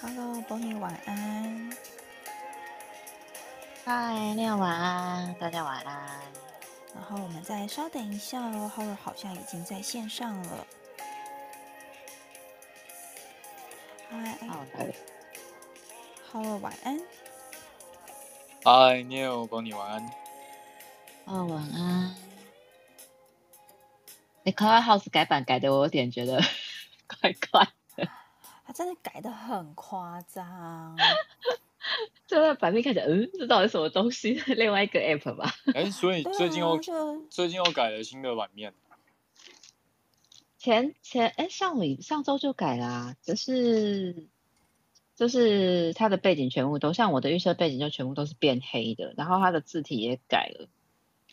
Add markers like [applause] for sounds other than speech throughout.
Hello，Bonnie，晚安。嗨，你好，晚安，大家晚安。然后我们再稍等一下哦，Howard 好像已经在线上了。嗨，好的。Howard 晚安。嗨，Neil，Bonnie，晚安。哦，晚安。你 Clubhouse 改版改的，我有点觉得 [laughs] 怪怪改的很夸张。[laughs] 就在版面看起来，嗯，这到底是什么东西？[laughs] 另外一个 app 吧？哎，所以最近又、啊、最近又改了新的版面。前前哎，上礼上周就改啦、啊，就是就是它的背景全部都像我的预设背景，就全部都是变黑的，然后它的字体也改了，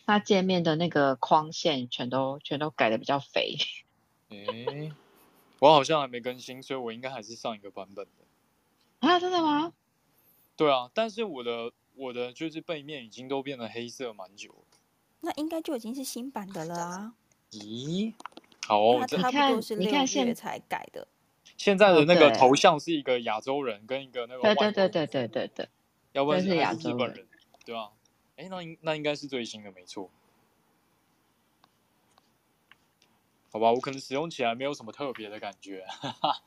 它界面的那个框线全都全都改的比较肥。[laughs] 哎，我好像还没更新，所以我应该还是上一个版本的。啊，真的吗？对啊，但是我的我的就是背面已经都变得黑色蛮久了，那应该就已经是新版的了啊？咦，好哦，它差不多是六月才改的。现在的那个头像是一个亚洲人跟一个那个对对对对对对对，要不然是日本人，对啊，哎，那应那应该是最新的没错，好吧，我可能使用起来没有什么特别的感觉，哈哈。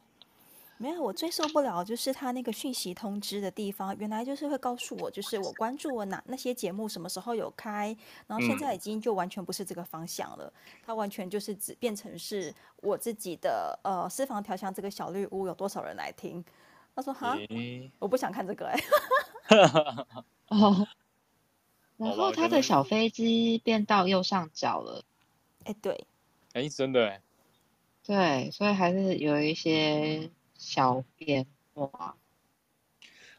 没有，我最受不了就是他那个讯息通知的地方，原来就是会告诉我，就是我关注我哪那些节目什么时候有开，然后现在已经就完全不是这个方向了，它完全就是只变成是我自己的呃私房调香这个小绿屋有多少人来听，他说哈，我不想看这个哎，[laughs] 哦，然后他的小飞机变到右上角了，哎对，哎真的哎，对，所以还是有一些。小变化，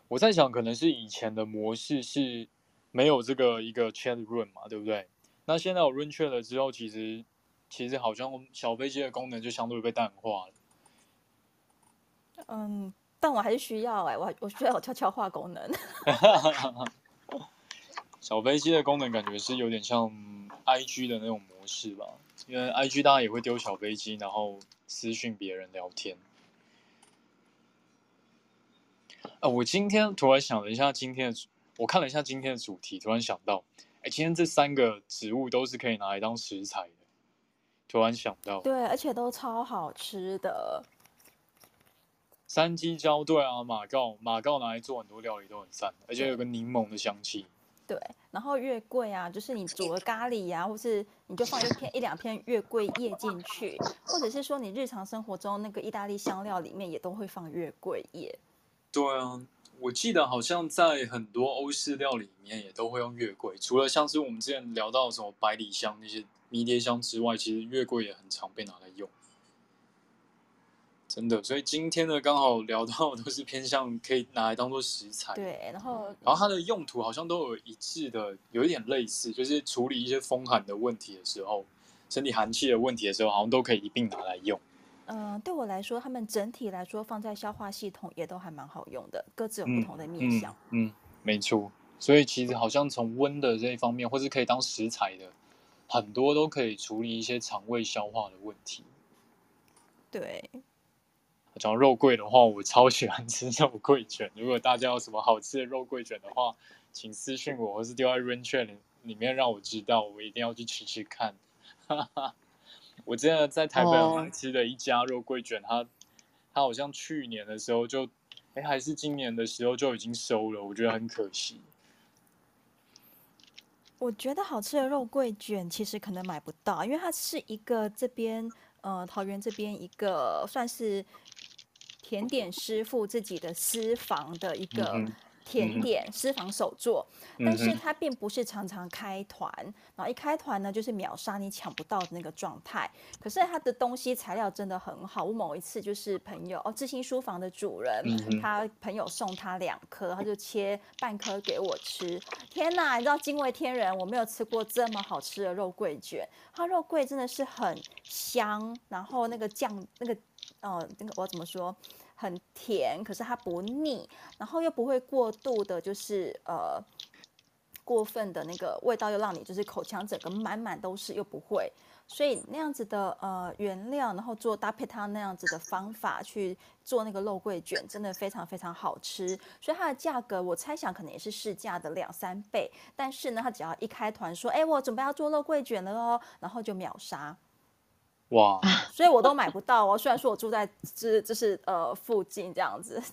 我在想，可能是以前的模式是没有这个一个 chat room 嘛，对不对？那现在有 room chat 了之后，其实其实好像小飞机的功能就相对被淡化了。嗯，但我还是需要哎、欸，我我需要有悄悄话功能。[laughs] 小飞机的功能感觉是有点像 IG 的那种模式吧，因为 IG 大家也会丢小飞机，然后私讯别人聊天。啊，我今天突然想了一下，今天的我看了一下今天的主题，突然想到，哎，今天这三个植物都是可以拿来当食材的。突然想到，对，而且都超好吃的。山鸡椒，对啊，马告马告拿来做很多料理都很赞，而且有个柠檬的香气。对，然后月桂啊，就是你煮了咖喱呀、啊，或是你就放一片一两片月桂叶进去，或者是说你日常生活中那个意大利香料里面也都会放月桂叶。对啊，我记得好像在很多欧式料理里面也都会用月桂，除了像是我们之前聊到什么百里香那些迷迭香之外，其实月桂也很常被拿来用。真的，所以今天呢，刚好聊到 [laughs] 都是偏向可以拿来当做食材。对，然后然后它的用途好像都有一致的，有一点类似，就是处理一些风寒的问题的时候，身体寒气的问题的时候，好像都可以一并拿来用。嗯、呃，对我来说，他们整体来说放在消化系统也都还蛮好用的，各自有不同的面向。嗯，嗯，嗯，没错。所以其实好像从温的这一方面，或是可以当食材的，很多都可以处理一些肠胃消化的问题。对。讲肉桂的话，我超喜欢吃肉桂卷。如果大家有什么好吃的肉桂卷的话，请私信我，或是丢在 Rain Chat 里面让我知道，我一定要去吃吃看。哈哈。我之前在台北吃的一家肉桂卷，它它好像去年的时候就，哎，还是今年的时候就已经收了，我觉得很可惜。我觉得好吃的肉桂卷其实可能买不到，因为它是一个这边呃桃园这边一个算是甜点师傅自己的私房的一个。嗯甜点私房手作，但是它并不是常常开团，然后一开团呢就是秒杀，你抢不到的那个状态。可是它的东西材料真的很好。我某一次就是朋友哦，知心书房的主人，他朋友送他两颗，他就切半颗给我吃。天哪，你知道惊为天人，我没有吃过这么好吃的肉桂卷。它肉桂真的是很香，然后那个酱那个呃那个我怎么说？很甜，可是它不腻，然后又不会过度的，就是呃过分的那个味道，又让你就是口腔整个满满都是，又不会，所以那样子的呃原料，然后做搭配它那样子的方法去做那个肉桂卷，真的非常非常好吃。所以它的价格，我猜想可能也是市价的两三倍。但是呢，它只要一开团说，哎，我准备要做肉桂卷了哦，然后就秒杀。哇！所以我都买不到哦。虽然说我住在这就是呃附近这样子。[laughs]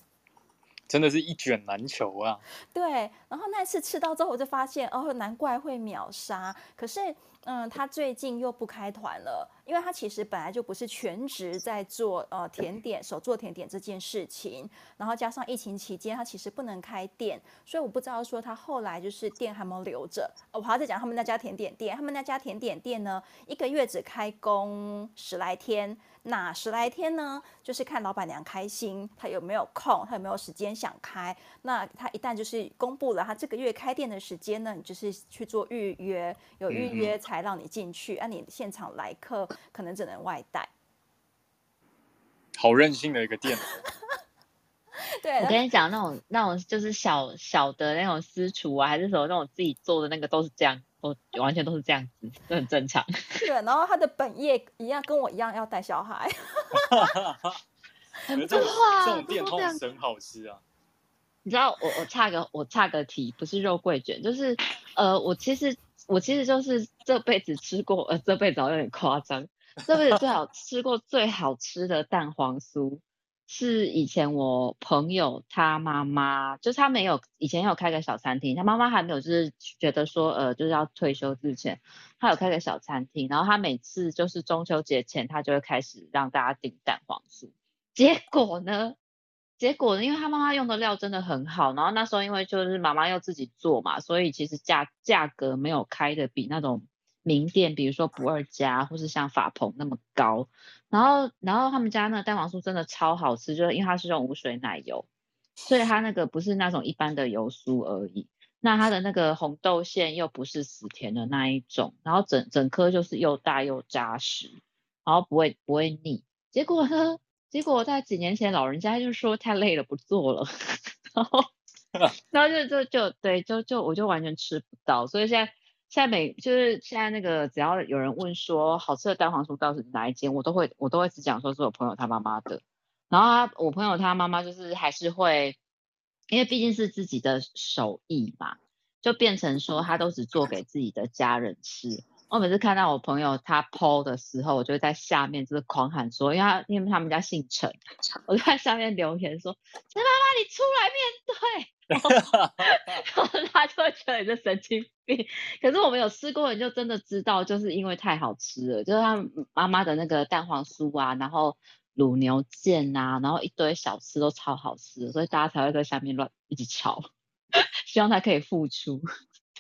真的是一卷难求啊！对，然后那次吃到之后，我就发现哦，难怪会秒杀。可是，嗯，他最近又不开团了，因为他其实本来就不是全职在做呃甜点、手做甜点这件事情。然后加上疫情期间，他其实不能开店，所以我不知道说他后来就是店还没有留着。我还要再讲他们那家甜点店，他们那家甜点店呢，一个月只开工十来天。哪十来天呢，就是看老板娘开心，她有没有空，她有没有时间想开。那他一旦就是公布了他这个月开店的时间呢，你就是去做预约，有预约才让你进去。啊，你现场来客可能只能外带。好任性的一个店。[laughs] 对，我跟你讲，那种那种就是小小的那种私厨啊，还是什么那种自己做的那个，都是这样。都完全都是这样子，都很正常。对，然后他的本业一样，跟我一样要带小孩。很正话，这种店通常很好吃啊。你知道，我我差个我差个题，不是肉桂卷，就是呃，我其实我其实就是这辈子吃过，呃，这辈子好像有点夸张，这辈子最好 [laughs] 吃过最好吃的蛋黄酥。是以前我朋友他妈妈，就是他没有以前有开个小餐厅，他妈妈还没有就是觉得说呃就是要退休之前，他有开个小餐厅，然后他每次就是中秋节前，他就会开始让大家订蛋黄酥。结果呢，结果，因为他妈妈用的料真的很好，然后那时候因为就是妈妈要自己做嘛，所以其实价价格没有开的比那种。名店，比如说不二家，或是像法鹏那么高，然后，然后他们家那个蛋黄酥真的超好吃，就是因为它是用无水奶油，所以它那个不是那种一般的油酥而已。那它的那个红豆馅又不是死甜的那一种，然后整整颗就是又大又扎实，然后不会不会腻。结果呢？结果在几年前，老人家就说太累了不做了，[laughs] 然后，[laughs] 然后就就就对，就就我就完全吃不到，所以现在。现在每就是现在那个，只要有人问说好吃的蛋黄酥到底是哪一间，我都会我都会只讲说是我朋友他妈妈的。然后他我朋友他妈妈就是还是会，因为毕竟是自己的手艺嘛，就变成说他都只做给自己的家人吃。我每次看到我朋友他 po 的时候，我就会在下面就是狂喊说，因为他因为他们家姓陈，我就在下面留言说陈妈妈你出来面对。[laughs] 然后他就会觉得你是神经病，可是我们有吃过，你就真的知道，就是因为太好吃了，就是他妈妈的那个蛋黄酥啊，然后卤牛腱啊，然后一堆小吃都超好吃，所以大家才会在下面乱一直吵，[laughs] 希望他可以复出。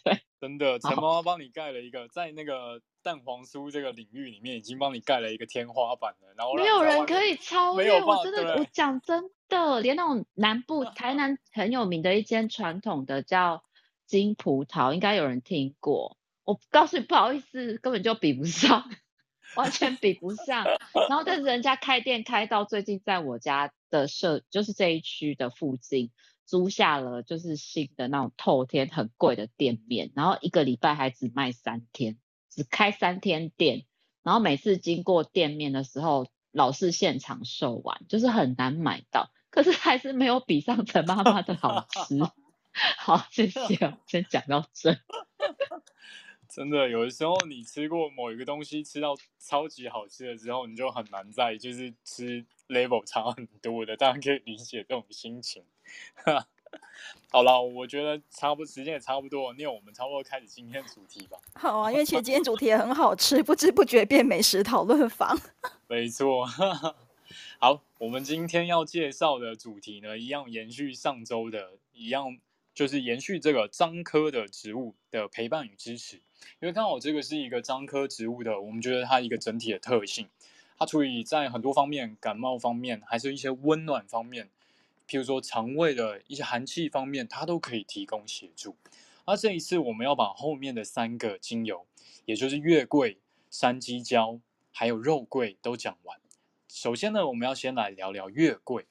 对，[laughs] 真的，陈妈妈帮你盖了一个，在那个蛋黄酥这个领域里面，已经帮你盖了一个天花板了，然后没有人可以超越。我真的，我讲真的，连那种南部 [laughs] 台南很有名的一间传统的叫金葡萄，应该有人听过。我告诉你，不好意思，根本就比不上，[laughs] 完全比不上。然后，但是人家开店开到最近，在我家的社，就是这一区的附近。租下了就是新的那种透天很贵的店面，然后一个礼拜还只卖三天，只开三天店，然后每次经过店面的时候，老是现场售完，就是很难买到，可是还是没有比上陈妈妈的好吃。[laughs] 好，谢谢，先讲到这。[laughs] 真的，有的时候你吃过某一个东西，吃到超级好吃了之后，你就很难再就是吃 level 差很多的，大家可以理解这种心情。[laughs] 好了，我觉得差不多时间也差不多，那我们差不多开始今天的主题吧。好啊，因为其实今天主题也很好吃，不知不觉变美食讨论房。没错，[laughs] 好，我们今天要介绍的主题呢，一样延续上周的，一样就是延续这个樟科的植物的陪伴与支持。因为刚好这个是一个樟科植物的，我们觉得它一个整体的特性，它处于在很多方面，感冒方面，还是一些温暖方面。譬如说肠胃的一些寒气方面，它都可以提供协助。而这一次我们要把后面的三个精油，也就是月桂、山鸡椒还有肉桂都讲完。首先呢，我们要先来聊聊月桂。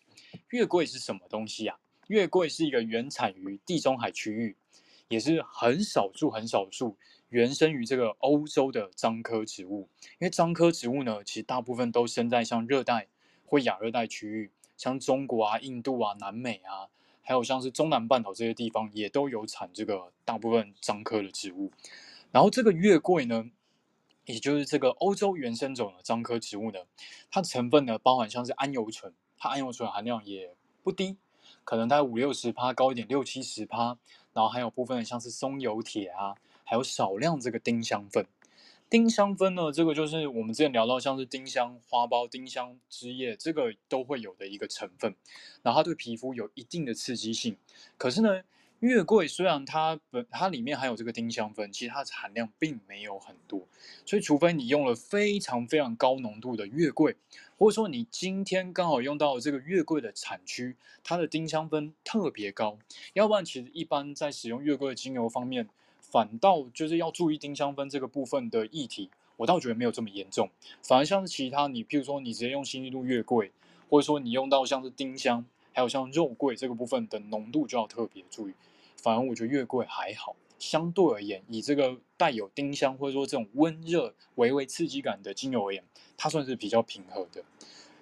月桂是什么东西啊？月桂是一个原产于地中海区域，也是很少数很少数原生于这个欧洲的樟科植物。因为樟科植物呢，其实大部分都生在像热带或亚热带区域，像中国啊、印度啊、南美啊，还有像是中南半岛这些地方，也都有产这个大部分樟科的植物。然后这个月桂呢，也就是这个欧洲原生种的樟科植物呢，它的成分呢，包含像是桉油醇，它桉油醇含量也不低，可能大概五六十趴，高一点六七十趴。然后还有部分像是松油铁啊，还有少量这个丁香酚。丁香酚呢，这个就是我们之前聊到像是丁香花苞、丁香枝叶，这个都会有的一个成分。然后它对皮肤有一定的刺激性，可是呢，月桂虽然它本它里面含有这个丁香酚，其实它的含量并没有很多，所以除非你用了非常非常高浓度的月桂，或者说你今天刚好用到这个月桂的产区，它的丁香酚特别高，要不然其实一般在使用月桂的精油方面，反倒就是要注意丁香酚这个部分的议题，我倒觉得没有这么严重，反而像是其他你譬如说你直接用新度月桂，或者说你用到像是丁香，还有像肉桂这个部分的浓度就要特别注意。反而我觉得月桂还好，相对而言，以这个带有丁香或者说这种温热、微微刺激感的精油而言，它算是比较平和的。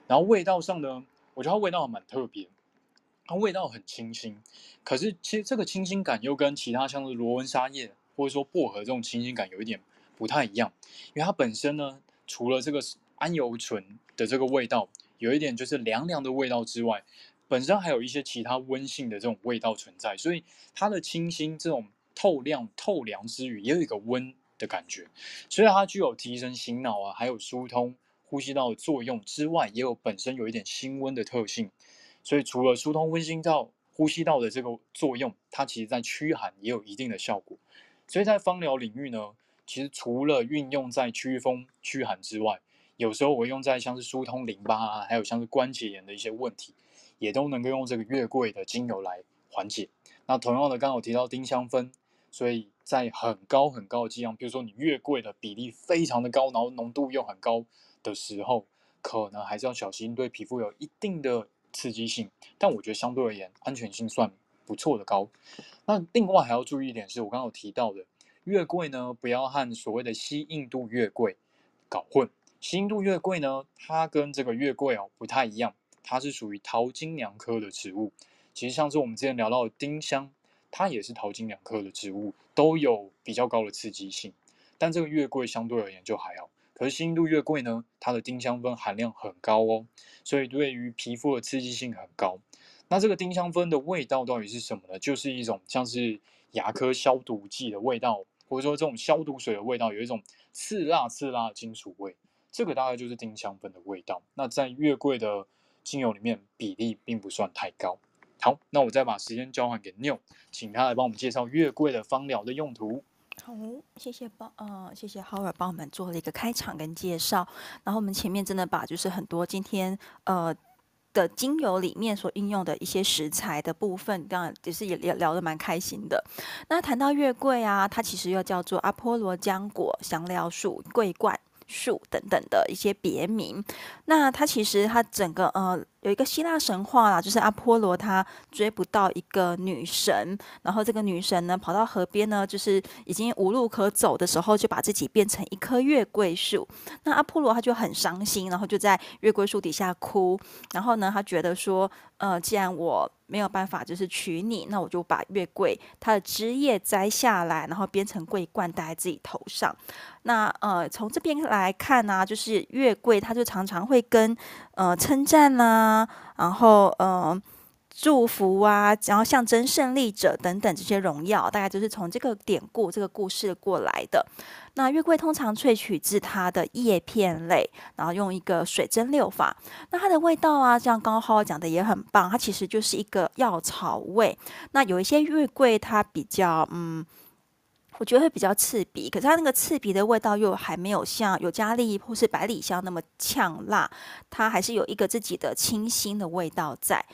然后味道上呢，我觉得它味道还蛮特别，它味道很清新。可是其实这个清新感又跟其他像是罗纹沙叶或者说薄荷这种清新感有一点不太一样，因为它本身呢，除了这个桉油醇的这个味道有一点就是凉凉的味道之外，本身还有一些其他温性的这种味道存在，所以它的清新这种透亮透凉之余，也有一个温的感觉。所以它具有提神醒脑啊，还有疏通呼吸道的作用之外，也有本身有一点辛温的特性。所以除了疏通温馨道呼吸道的这个作用，它其实在驱寒也有一定的效果。所以在芳疗领域呢，其实除了运用在驱风驱寒之外，有时候我用在像是疏通淋巴啊，还有像是关节炎的一些问题。也都能够用这个月桂的精油来缓解。那同样的，刚刚我提到丁香酚，所以在很高很高的剂量，比如说你月桂的比例非常的高，然后浓度又很高的时候，可能还是要小心，对皮肤有一定的刺激性。但我觉得相对而言，安全性算不错的高。那另外还要注意一点是，我刚刚有提到的，月桂呢，不要和所谓的西印度月桂搞混。西印度月桂呢，它跟这个月桂哦不太一样。它是属于桃金娘科的植物，其实像是我们之前聊到的丁香，它也是桃金娘科的植物，都有比较高的刺激性。但这个月桂相对而言就还好。可是西印度月桂呢，它的丁香酚含量很高哦，所以对于皮肤的刺激性很高。那这个丁香酚的味道到底是什么呢？就是一种像是牙科消毒剂的味道，或者说这种消毒水的味道，有一种刺辣刺辣的金属味。这个大概就是丁香酚的味道。那在月桂的精油里面比例并不算太高。好，那我再把时间交还给 New，请他来帮我们介绍月桂的芳疗的用途。好，谢谢帮呃，谢谢 Howard 帮我们做了一个开场跟介绍。然后我们前面真的把就是很多今天呃的精油里面所应用的一些食材的部分，当然也是也聊聊得蛮开心的。那谈到月桂啊，它其实又叫做阿波罗浆果香料树桂冠树等等的一些别名，那它其实它整个呃。有一个希腊神话啦，就是阿波罗他追不到一个女神，然后这个女神呢跑到河边呢，就是已经无路可走的时候，就把自己变成一棵月桂树。那阿波罗他就很伤心，然后就在月桂树底下哭。然后呢，他觉得说，呃，既然我没有办法就是娶你，那我就把月桂它的枝叶摘下来，然后编成桂冠戴在自己头上。那呃，从这边来看呢、就是月桂它就常常会跟呃称赞啦。啊，然后呃，祝福啊，然后象征胜利者等等这些荣耀，大概就是从这个典故、这个故事过来的。那月桂通常萃取自它的叶片类，然后用一个水蒸馏法。那它的味道啊，像刚刚浩浩讲的也很棒，它其实就是一个药草味。那有一些月桂它比较嗯。我觉得会比较刺鼻，可是它那个刺鼻的味道又还没有像尤加利或是百里香那么呛辣，它还是有一个自己的清新的味道在。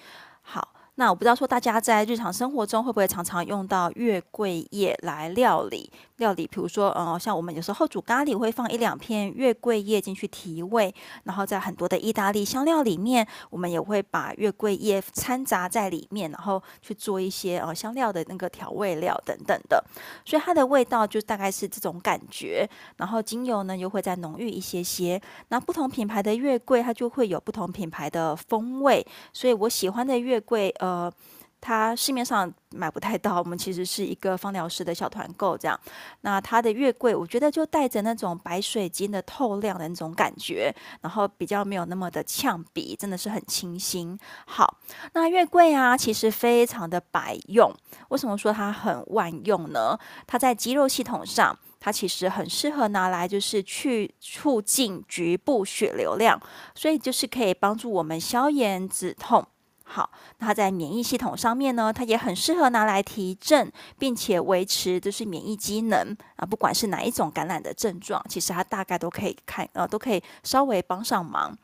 好，那我不知道说大家在日常生活中会不会常常用到月桂叶来料理料理，比如说，呃，像我们有时候煮咖喱会放一两片月桂叶进去提味，然后在很多的意大利香料里面，我们也会把月桂叶掺杂在里面，然后去做一些呃香料的那个调味料等等的，所以它的味道就大概是这种感觉，然后精油呢又会再浓郁一些些。那不同品牌的月桂它就会有不同品牌的风味，所以我喜欢的月桂，呃它市面上买不太到，我们其实是一个芳疗师的小团购这样。那它的月桂，我觉得就带着那种白水晶的透亮的那种感觉，然后比较没有那么的呛鼻，真的是很清新。好，那月桂啊，其实非常的百用。为什么说它很万用呢？它在肌肉系统上，它其实很适合拿来就是去促进局部血流量，所以就是可以帮助我们消炎止痛。好，那它在免疫系统上面呢，它也很适合拿来提振，并且维持就是免疫机能啊，不管是哪一种感染的症状，其实它大概都可以看呃，都可以稍微帮上忙。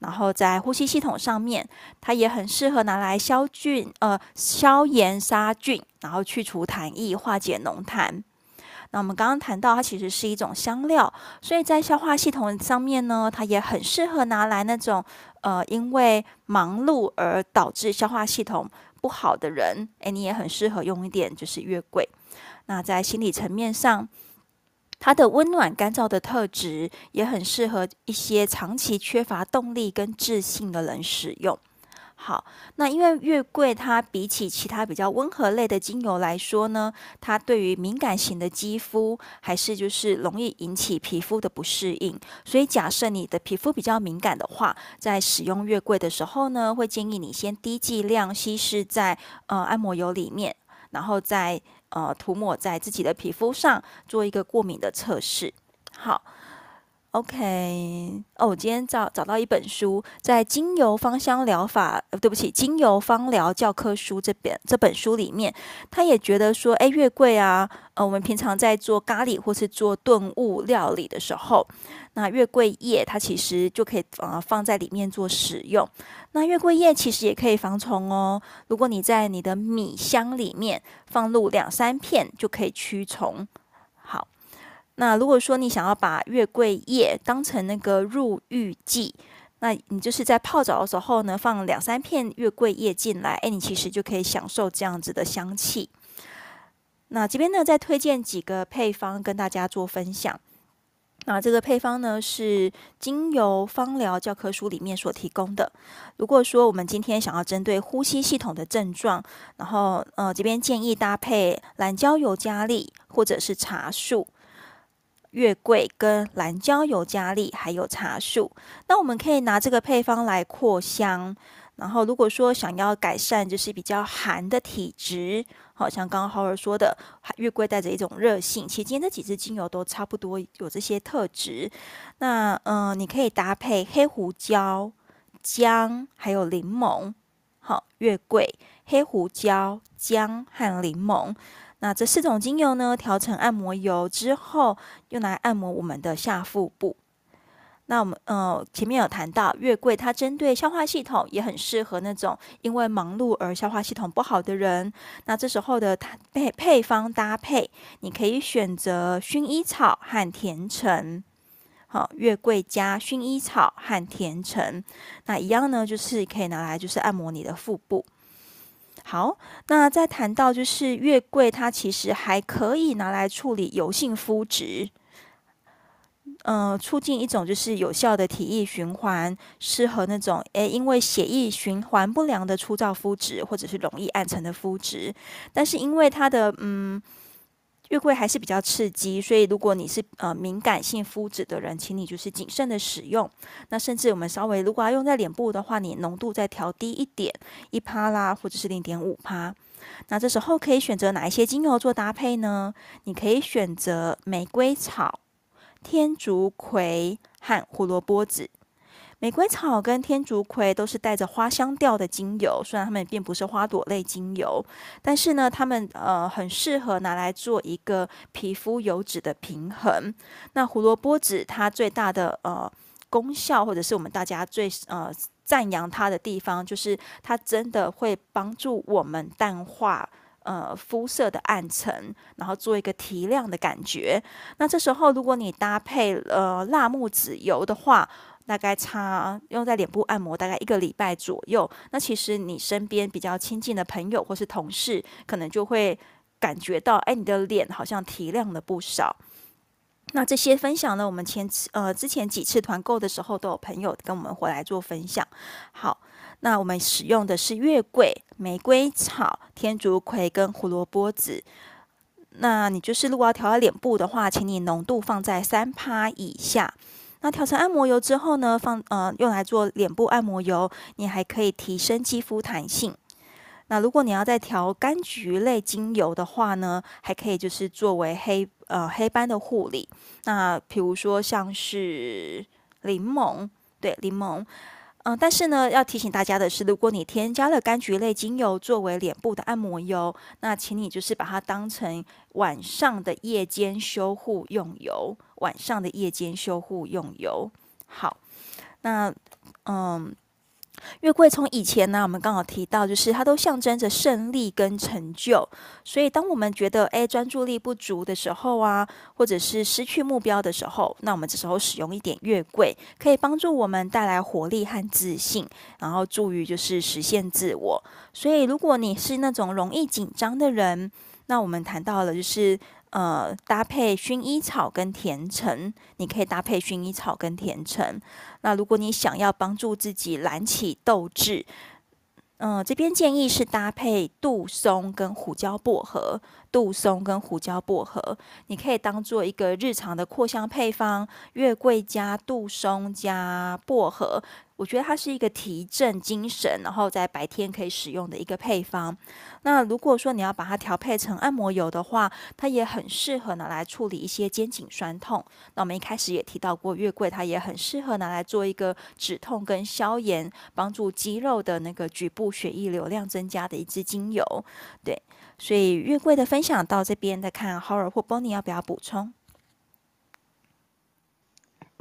然后在呼吸系统上面，它也很适合拿来消菌呃，消炎杀菌，然后去除痰液，化解浓痰。那我们刚刚谈到，它其实是一种香料，所以在消化系统上面呢，它也很适合拿来那种呃，因为忙碌而导致消化系统不好的人，诶，你也很适合用一点就是月桂。那在心理层面上，它的温暖干燥的特质也很适合一些长期缺乏动力跟自信的人使用。好，那因为月桂它比起其他比较温和类的精油来说呢，它对于敏感型的肌肤还是就是容易引起皮肤的不适应。所以假设你的皮肤比较敏感的话，在使用月桂的时候呢，会建议你先低剂量稀释在呃按摩油里面，然后再呃涂抹在自己的皮肤上，做一个过敏的测试。好。OK，哦，我今天找找到一本书，在《精油芳香疗法》呃，对不起，《精油芳疗教科书》这边这本书里面，他也觉得说，哎，月桂啊，呃，我们平常在做咖喱或是做炖物料理的时候，那月桂叶它其实就可以呃放在里面做使用。那月桂叶其实也可以防虫哦，如果你在你的米香里面放入两三片，就可以驱虫。那如果说你想要把月桂叶当成那个入浴剂，那你就是在泡澡的时候呢，放两三片月桂叶进来，哎，你其实就可以享受这样子的香气。那这边呢，再推荐几个配方跟大家做分享。那这个配方呢，是精油芳疗教科书里面所提供的。如果说我们今天想要针对呼吸系统的症状，然后呃，这边建议搭配蓝椒尤加利或者是茶树。月桂跟蓝椒尤加利还有茶树，那我们可以拿这个配方来扩香。然后，如果说想要改善就是比较寒的体质，好像刚刚浩尔说的，月桂带着一种热性，其实今天这几支精油都差不多有这些特质。那嗯、你可以搭配黑胡椒、姜还有柠檬。好，月桂、黑胡椒、姜和柠檬。那这四种精油呢，调成按摩油之后，用来按摩我们的下腹部。那我们呃前面有谈到月桂，它针对消化系统也很适合那种因为忙碌而消化系统不好的人。那这时候的配配方搭配，你可以选择薰衣草和甜橙。好，月桂加薰衣草和甜橙，那一样呢，就是可以拿来就是按摩你的腹部。好，那再谈到就是月桂，它其实还可以拿来处理油性肤质，嗯、呃，促进一种就是有效的体液循环，适合那种诶，因为血液循环不良的粗糙肤质，或者是容易暗沉的肤质，但是因为它的嗯。月桂还是比较刺激，所以如果你是呃敏感性肤质的人，请你就是谨慎的使用。那甚至我们稍微如果要用在脸部的话，你浓度再调低一点，一趴啦，或者是零点五趴。那这时候可以选择哪一些精油做搭配呢？你可以选择玫瑰草、天竺葵和胡萝卜籽。玫瑰草跟天竺葵都是带着花香调的精油，虽然它们并不是花朵类精油，但是呢，它们呃很适合拿来做一个皮肤油脂的平衡。那胡萝卜籽它最大的呃功效，或者是我们大家最呃赞扬它的地方，就是它真的会帮助我们淡化呃肤色的暗沉，然后做一个提亮的感觉。那这时候如果你搭配呃辣木籽油的话，大概擦用在脸部按摩大概一个礼拜左右，那其实你身边比较亲近的朋友或是同事，可能就会感觉到，哎，你的脸好像提亮了不少。那这些分享呢，我们前次呃之前几次团购的时候，都有朋友跟我们回来做分享。好，那我们使用的是月桂、玫瑰草、天竺葵跟胡萝卜籽。那你就是如果要调在脸部的话，请你浓度放在三趴以下。那调成按摩油之后呢，放呃用来做脸部按摩油，你还可以提升肌肤弹性。那如果你要再调柑橘类精油的话呢，还可以就是作为黑呃黑斑的护理。那比如说像是柠檬，对柠檬。嗯，但是呢，要提醒大家的是，如果你添加了柑橘类精油作为脸部的按摩油，那请你就是把它当成晚上的夜间修护用油，晚上的夜间修护用油。好，那嗯。月桂从以前呢，我们刚好提到，就是它都象征着胜利跟成就。所以，当我们觉得诶专注力不足的时候啊，或者是失去目标的时候，那我们这时候使用一点月桂，可以帮助我们带来活力和自信，然后助于就是实现自我。所以，如果你是那种容易紧张的人，那我们谈到了就是。呃，搭配薰衣草跟甜橙，你可以搭配薰衣草跟甜橙。那如果你想要帮助自己燃起斗志，嗯、这边建议是搭配杜松跟胡椒薄荷。杜松跟胡椒薄荷，你可以当做一个日常的扩香配方。月桂加杜松加薄荷。我觉得它是一个提振精神，然后在白天可以使用的一个配方。那如果说你要把它调配成按摩油的话，它也很适合拿来处理一些肩颈酸痛。那我们一开始也提到过，月桂它也很适合拿来做一个止痛跟消炎，帮助肌肉的那个局部血液流量增加的一支精油。对，所以月桂的分享到这边，再看 Howard 或 Bonnie 要不要补充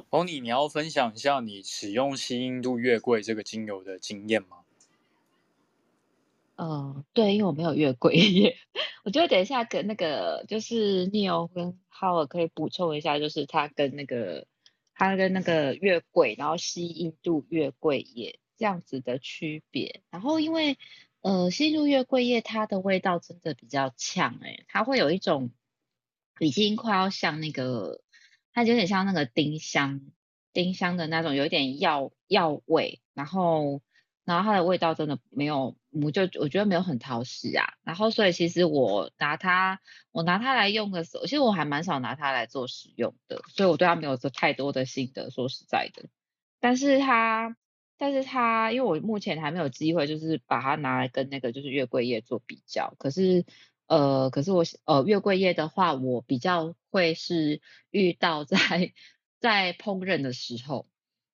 ？Bonnie，你要分享一下你使用西印度月桂这个精油的经验吗？嗯、对，因为我没有月桂叶，[laughs] 我觉得等一下跟那个就是 Neil 跟 Howard 可以补充一下，就是它跟那个它跟那个月桂，然后吸印度月桂叶这样子的区别。然后因为呃吸印度月桂叶它的味道真的比较呛哎，它会有一种已经快要像那个。它有点像那个丁香，丁香的那种，有一点药药味，然后，然后它的味道真的没有，我就我觉得没有很讨喜啊。然后，所以其实我拿它，我拿它来用的时候，其实我还蛮少拿它来做使用的，所以我对它没有说太多的心得，说实在的。但是它，但是它，因为我目前还没有机会，就是把它拿来跟那个就是月桂叶做比较，可是。呃，可是我呃月桂叶的话，我比较会是遇到在在烹饪的时候，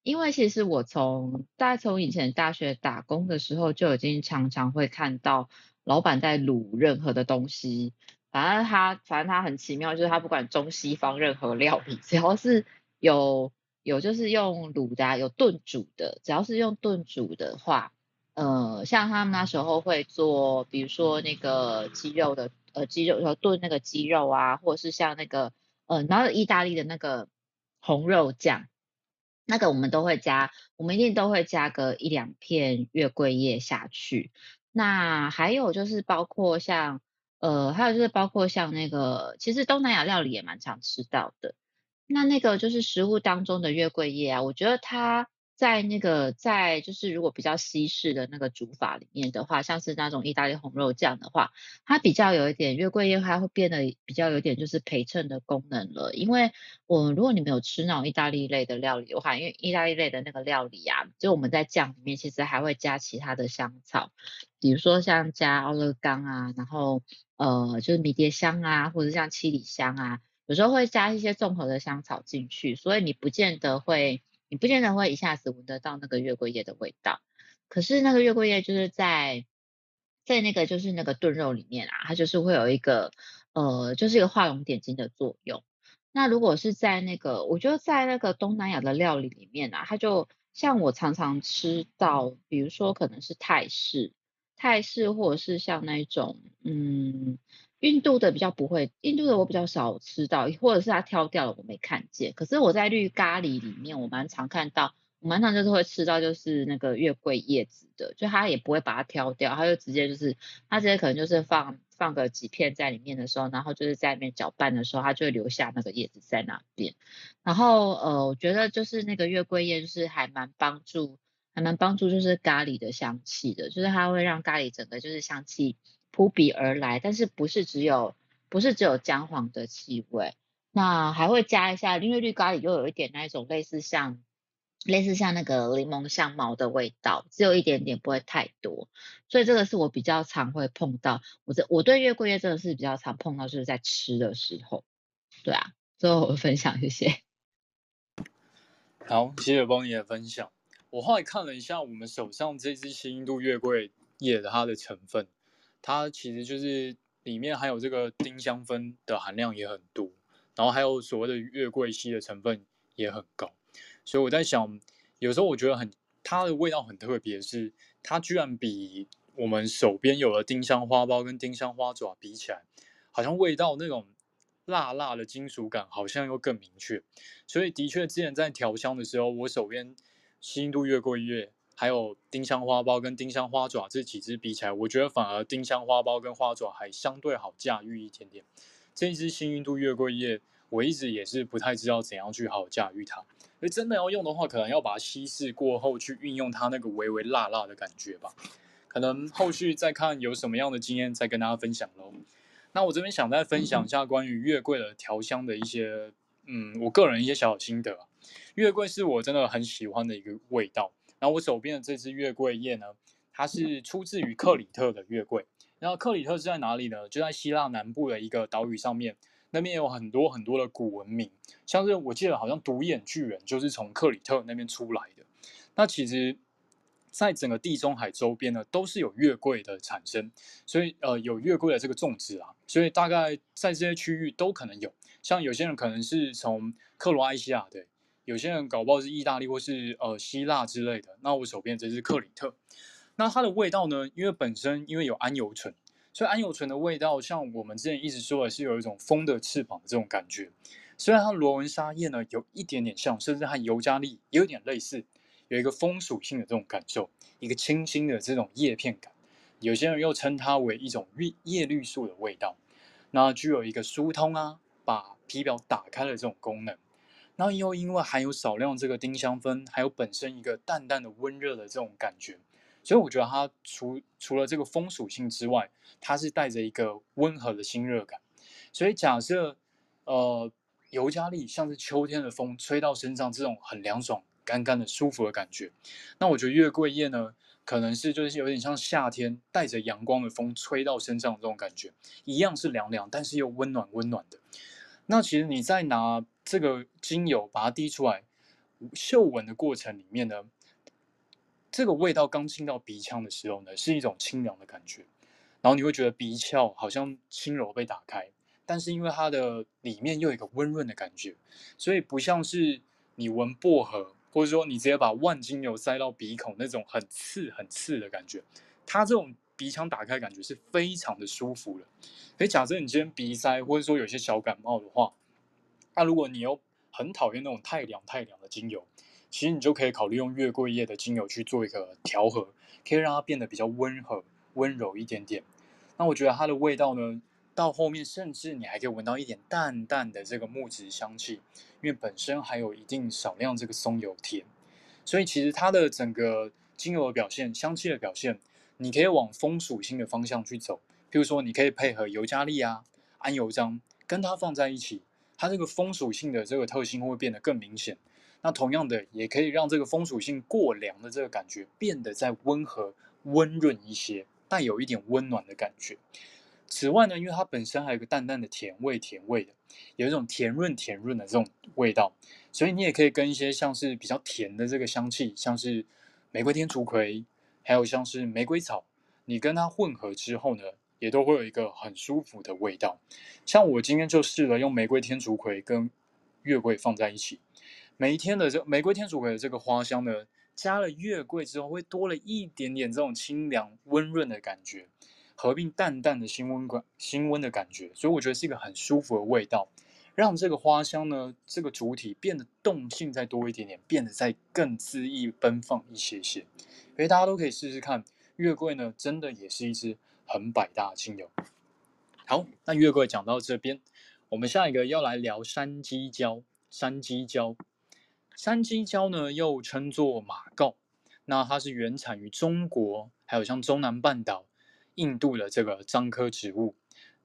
因为其实我从大概从以前大学打工的时候就已经常常会看到老板在卤任何的东西，反正他反正他很奇妙，就是他不管中西方任何料理，[laughs] 只要是有有就是用卤的，有炖煮的，只要是用炖煮的话。呃，像他们那时候会做，比如说那个鸡肉的，呃，鸡肉要炖那个鸡肉啊，或者是像那个，呃，然后意大利的那个红肉酱，那个我们都会加，我们一定都会加个一两片月桂叶下去。那还有就是包括像，呃，还有就是包括像那个，其实东南亚料理也蛮常吃到的。那那个就是食物当中的月桂叶啊，我觉得它。在那个，在就是如果比较西式的那个煮法里面的话，像是那种意大利红肉酱的话，它比较有一点月桂叶，它会变得比较有点就是陪衬的功能了。因为我如果你没有吃那种意大利类的料理的话，因为意大利类的那个料理啊，就我们在酱里面其实还会加其他的香草，比如说像加奥勒冈啊，然后呃就是迷迭香啊，或者像七里香啊，有时候会加一些综合的香草进去，所以你不见得会。你不见得会一下子闻得到那个月桂叶的味道，可是那个月桂叶就是在在那个就是那个炖肉里面啊，它就是会有一个呃，就是一个画龙点睛的作用。那如果是在那个，我觉得在那个东南亚的料理里面啊，它就像我常常吃到，比如说可能是泰式、泰式，或者是像那种嗯。印度的比较不会，印度的我比较少吃到，或者是他挑掉了我没看见。可是我在绿咖喱里面，我蛮常看到，我蛮常就是会吃到就是那个月桂叶子的，就他也不会把它挑掉，他就直接就是他直接可能就是放放个几片在里面的时候，然后就是在里面搅拌的时候，他就会留下那个叶子在那边。然后呃，我觉得就是那个月桂叶就是还蛮帮助，还蛮帮助就是咖喱的香气的，就是它会让咖喱整个就是香气。扑鼻而来，但是不是只有不是只有姜黄的气味，那还会加一下，因为绿咖喱又有一点那一种类似像类似像那个柠檬香茅的味道，只有一点点，不会太多，所以这个是我比较常会碰到。我这我对月桂叶真的是比较常碰到，就是在吃的时候。对啊，最后我分享，谢谢。[laughs] 好，谢谢 Bonnie 的分享。我后来看了一下我们手上这支新印度月桂叶的它的成分。它其实就是里面含有这个丁香酚的含量也很多，然后还有所谓的月桂烯的成分也很高，所以我在想，有时候我觉得很它的味道很特别，是它居然比我们手边有的丁香花苞跟丁香花爪比起来，好像味道那种辣辣的金属感好像又更明确，所以的确之前在调香的时候，我手边新度越桂越。还有丁香花苞跟丁香花爪这几支比起来，我觉得反而丁香花苞跟花爪还相对好驾驭一点点。这一支幸运度月桂叶，我一直也是不太知道怎样去好驾驭它。所以真的要用的话，可能要把它稀释过后去运用它那个微微辣辣的感觉吧。可能后续再看有什么样的经验再跟大家分享喽。那我这边想再分享一下关于月桂的调香的一些，嗯，我个人一些小小心得。月桂是我真的很喜欢的一个味道。然后我手边的这支月桂叶呢，它是出自于克里特的月桂。然后克里特是在哪里呢？就在希腊南部的一个岛屿上面，那边有很多很多的古文明，像是我记得好像独眼巨人就是从克里特那边出来的。那其实，在整个地中海周边呢，都是有月桂的产生，所以呃有月桂的这个种植啊，所以大概在这些区域都可能有。像有些人可能是从克罗埃西亚对。有些人搞不好是意大利或是呃希腊之类的，那我手边这是克里特，那它的味道呢？因为本身因为有桉油醇，所以桉油醇的味道，像我们之前一直说的是有一种风的翅膀的这种感觉。虽然它罗文莎叶呢有一点点像，甚至和尤加利也有点类似，有一个风属性的这种感受，一个清新的这种叶片感。有些人又称它为一种绿叶绿素的味道，那具有一个疏通啊，把皮表打开的这种功能。然后又因为含有少量这个丁香酚，还有本身一个淡淡的温热的这种感觉，所以我觉得它除除了这个风属性之外，它是带着一个温和的新热感。所以假设呃尤加利像是秋天的风吹到身上，这种很凉爽、干干的舒服的感觉，那我觉得月桂叶呢，可能是就是有点像夏天带着阳光的风吹到身上的这种感觉，一样是凉凉，但是又温暖温暖的。那其实你在拿。这个精油把它滴出来，嗅闻的过程里面呢，这个味道刚进到鼻腔的时候呢，是一种清凉的感觉，然后你会觉得鼻窍好像轻柔被打开，但是因为它的里面又有一个温润的感觉，所以不像是你闻薄荷，或者说你直接把万金油塞到鼻孔那种很刺很刺的感觉，它这种鼻腔打开感觉是非常的舒服的。所以假设你今天鼻塞，或者说有些小感冒的话，那、如果你又很讨厌那种太凉太凉的精油，其实你就可以考虑用月桂叶的精油去做一个调和，可以让它变得比较温和、温柔一点点。那我觉得它的味道呢，到后面甚至你还可以闻到一点淡淡的这个木质香气，因为本身还有一定少量这个松油甜，所以其实它的整个精油的表现、香气的表现，你可以往风属性的方向去走。譬如说，你可以配合尤加利啊、桉油樟跟它放在一起。它这个风属性的这个特性会变得更明显，那同样的也可以让这个风属性过凉的这个感觉变得再温和、温润一些，带有一点温暖的感觉。此外呢，因为它本身还有个淡淡的甜味，甜味的，有一种甜润甜润的这种味道，所以你也可以跟一些像是比较甜的这个香气，像是玫瑰天竺葵，还有像是玫瑰草，你跟它混合之后呢，也都会有一个很舒服的味道，像我今天就试了用玫瑰天竺葵跟月桂放在一起，每一天的这玫瑰天竺葵的这个花香呢，加了月桂之后，会多了一点点这种清凉温润的感觉，合并淡淡的新温感、新温的感觉，所以我觉得是一个很舒服的味道，让这个花香呢，这个主体变得动性再多一点点，变得再更恣意奔放一些些。所以大家都可以试试看，月桂呢，真的也是一支很百搭的精油。好，那月桂讲到这边，我们下一个要来聊山鸡椒。山鸡椒。山鸡椒呢，又称作马告，那它是原产于中国，还有像中南半岛、印度的这个樟科植物。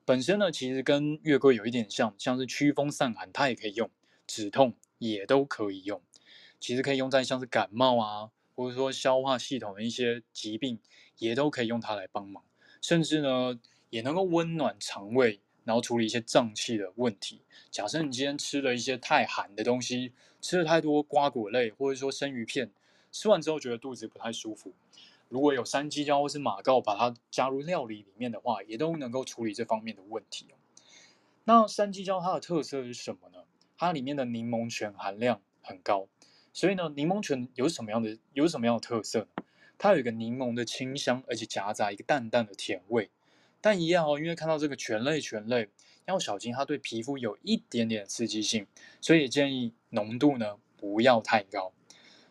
本身呢，其实跟月桂有一点像，像是驱风散寒，它也可以用；止痛也都可以用。其实可以用在像是感冒啊，或者说消化系统的一些疾病，也都可以用它来帮忙。甚至呢，也能够温暖肠胃。然后处理一些胀气的问题。假设你今天吃了一些太寒的东西，吃了太多瓜果类，或者说生鱼片，吃完之后觉得肚子不太舒服，如果有山鸡椒或是马告，把它加入料理里面的话，也都能够处理这方面的问题。那山鸡椒它的特色是什么呢？它里面的柠檬醛含量很高，所以呢，柠檬醛有什么样的有什么样的特色呢？它有一个柠檬的清香，而且夹杂一个淡淡的甜味。但一样哦，因为看到这个醛类，醛类要小心，它对皮肤有一点点刺激性，所以建议浓度呢不要太高。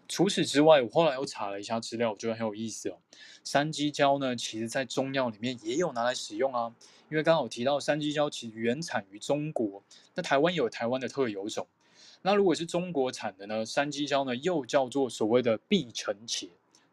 除此之外，我后来又查了一下资料，我觉得很有意思哦。山鸡椒呢，其实在中药里面也有拿来使用啊。因为刚好提到山鸡椒其实原产于中国，那台湾有台湾的特有种。那如果是中国产的呢，山鸡椒呢又叫做所谓的碧城茄，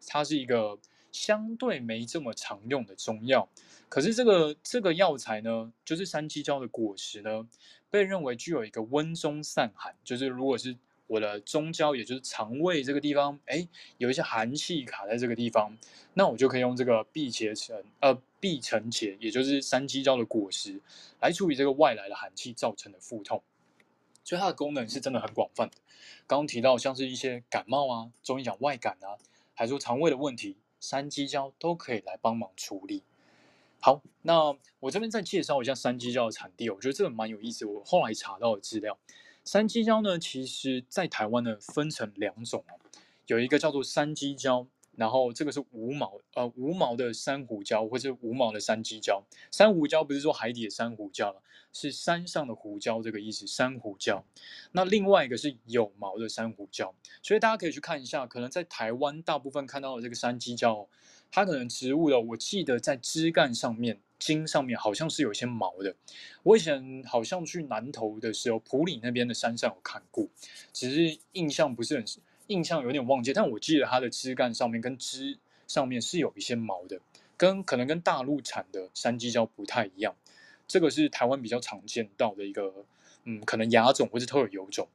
它是一个相对没这么常用的中药。可是这个这个药材呢，就是山鸡椒的果实呢，被认为具有一个温中散寒，就是如果是我的中焦，也就是肠胃这个地方，哎，有一些寒气卡在这个地方，那我就可以用这个避邪成，呃，避尘茄，也就是山鸡椒的果实，来处理这个外来的寒气造成的腹痛。所以它的功能是真的很广泛的。刚刚提到像是一些感冒啊，中医讲外感啊，还说肠胃的问题，山鸡椒都可以来帮忙处理。好，那我这边再介绍一下山鸡椒的产地，我觉得这个蛮有意思。我后来查到的资料，山鸡椒呢，其实在台湾呢分成两种哦，有一个叫做山鸡椒，然后这个是无毛呃无毛的珊瑚礁，或者无毛的山鸡礁。珊瑚礁不是说海底的珊瑚礁，是山上的胡椒这个意思，珊瑚礁。那另外一个是有毛的珊瑚礁，所以大家可以去看一下，可能在台湾大部分看到的这个山鸡礁。它可能植物的，我记得在枝干上面、茎上面好像是有些毛的。我以前好像去南投的时候，埔里那边的山上有看过，只是印象不是很，印象有点忘记。但我记得它的枝干上面跟枝上面是有一些毛的，跟可能跟大陆产的山鸡椒不太一样。这个是台湾比较常见到的一个，嗯，可能亚种或是特有种。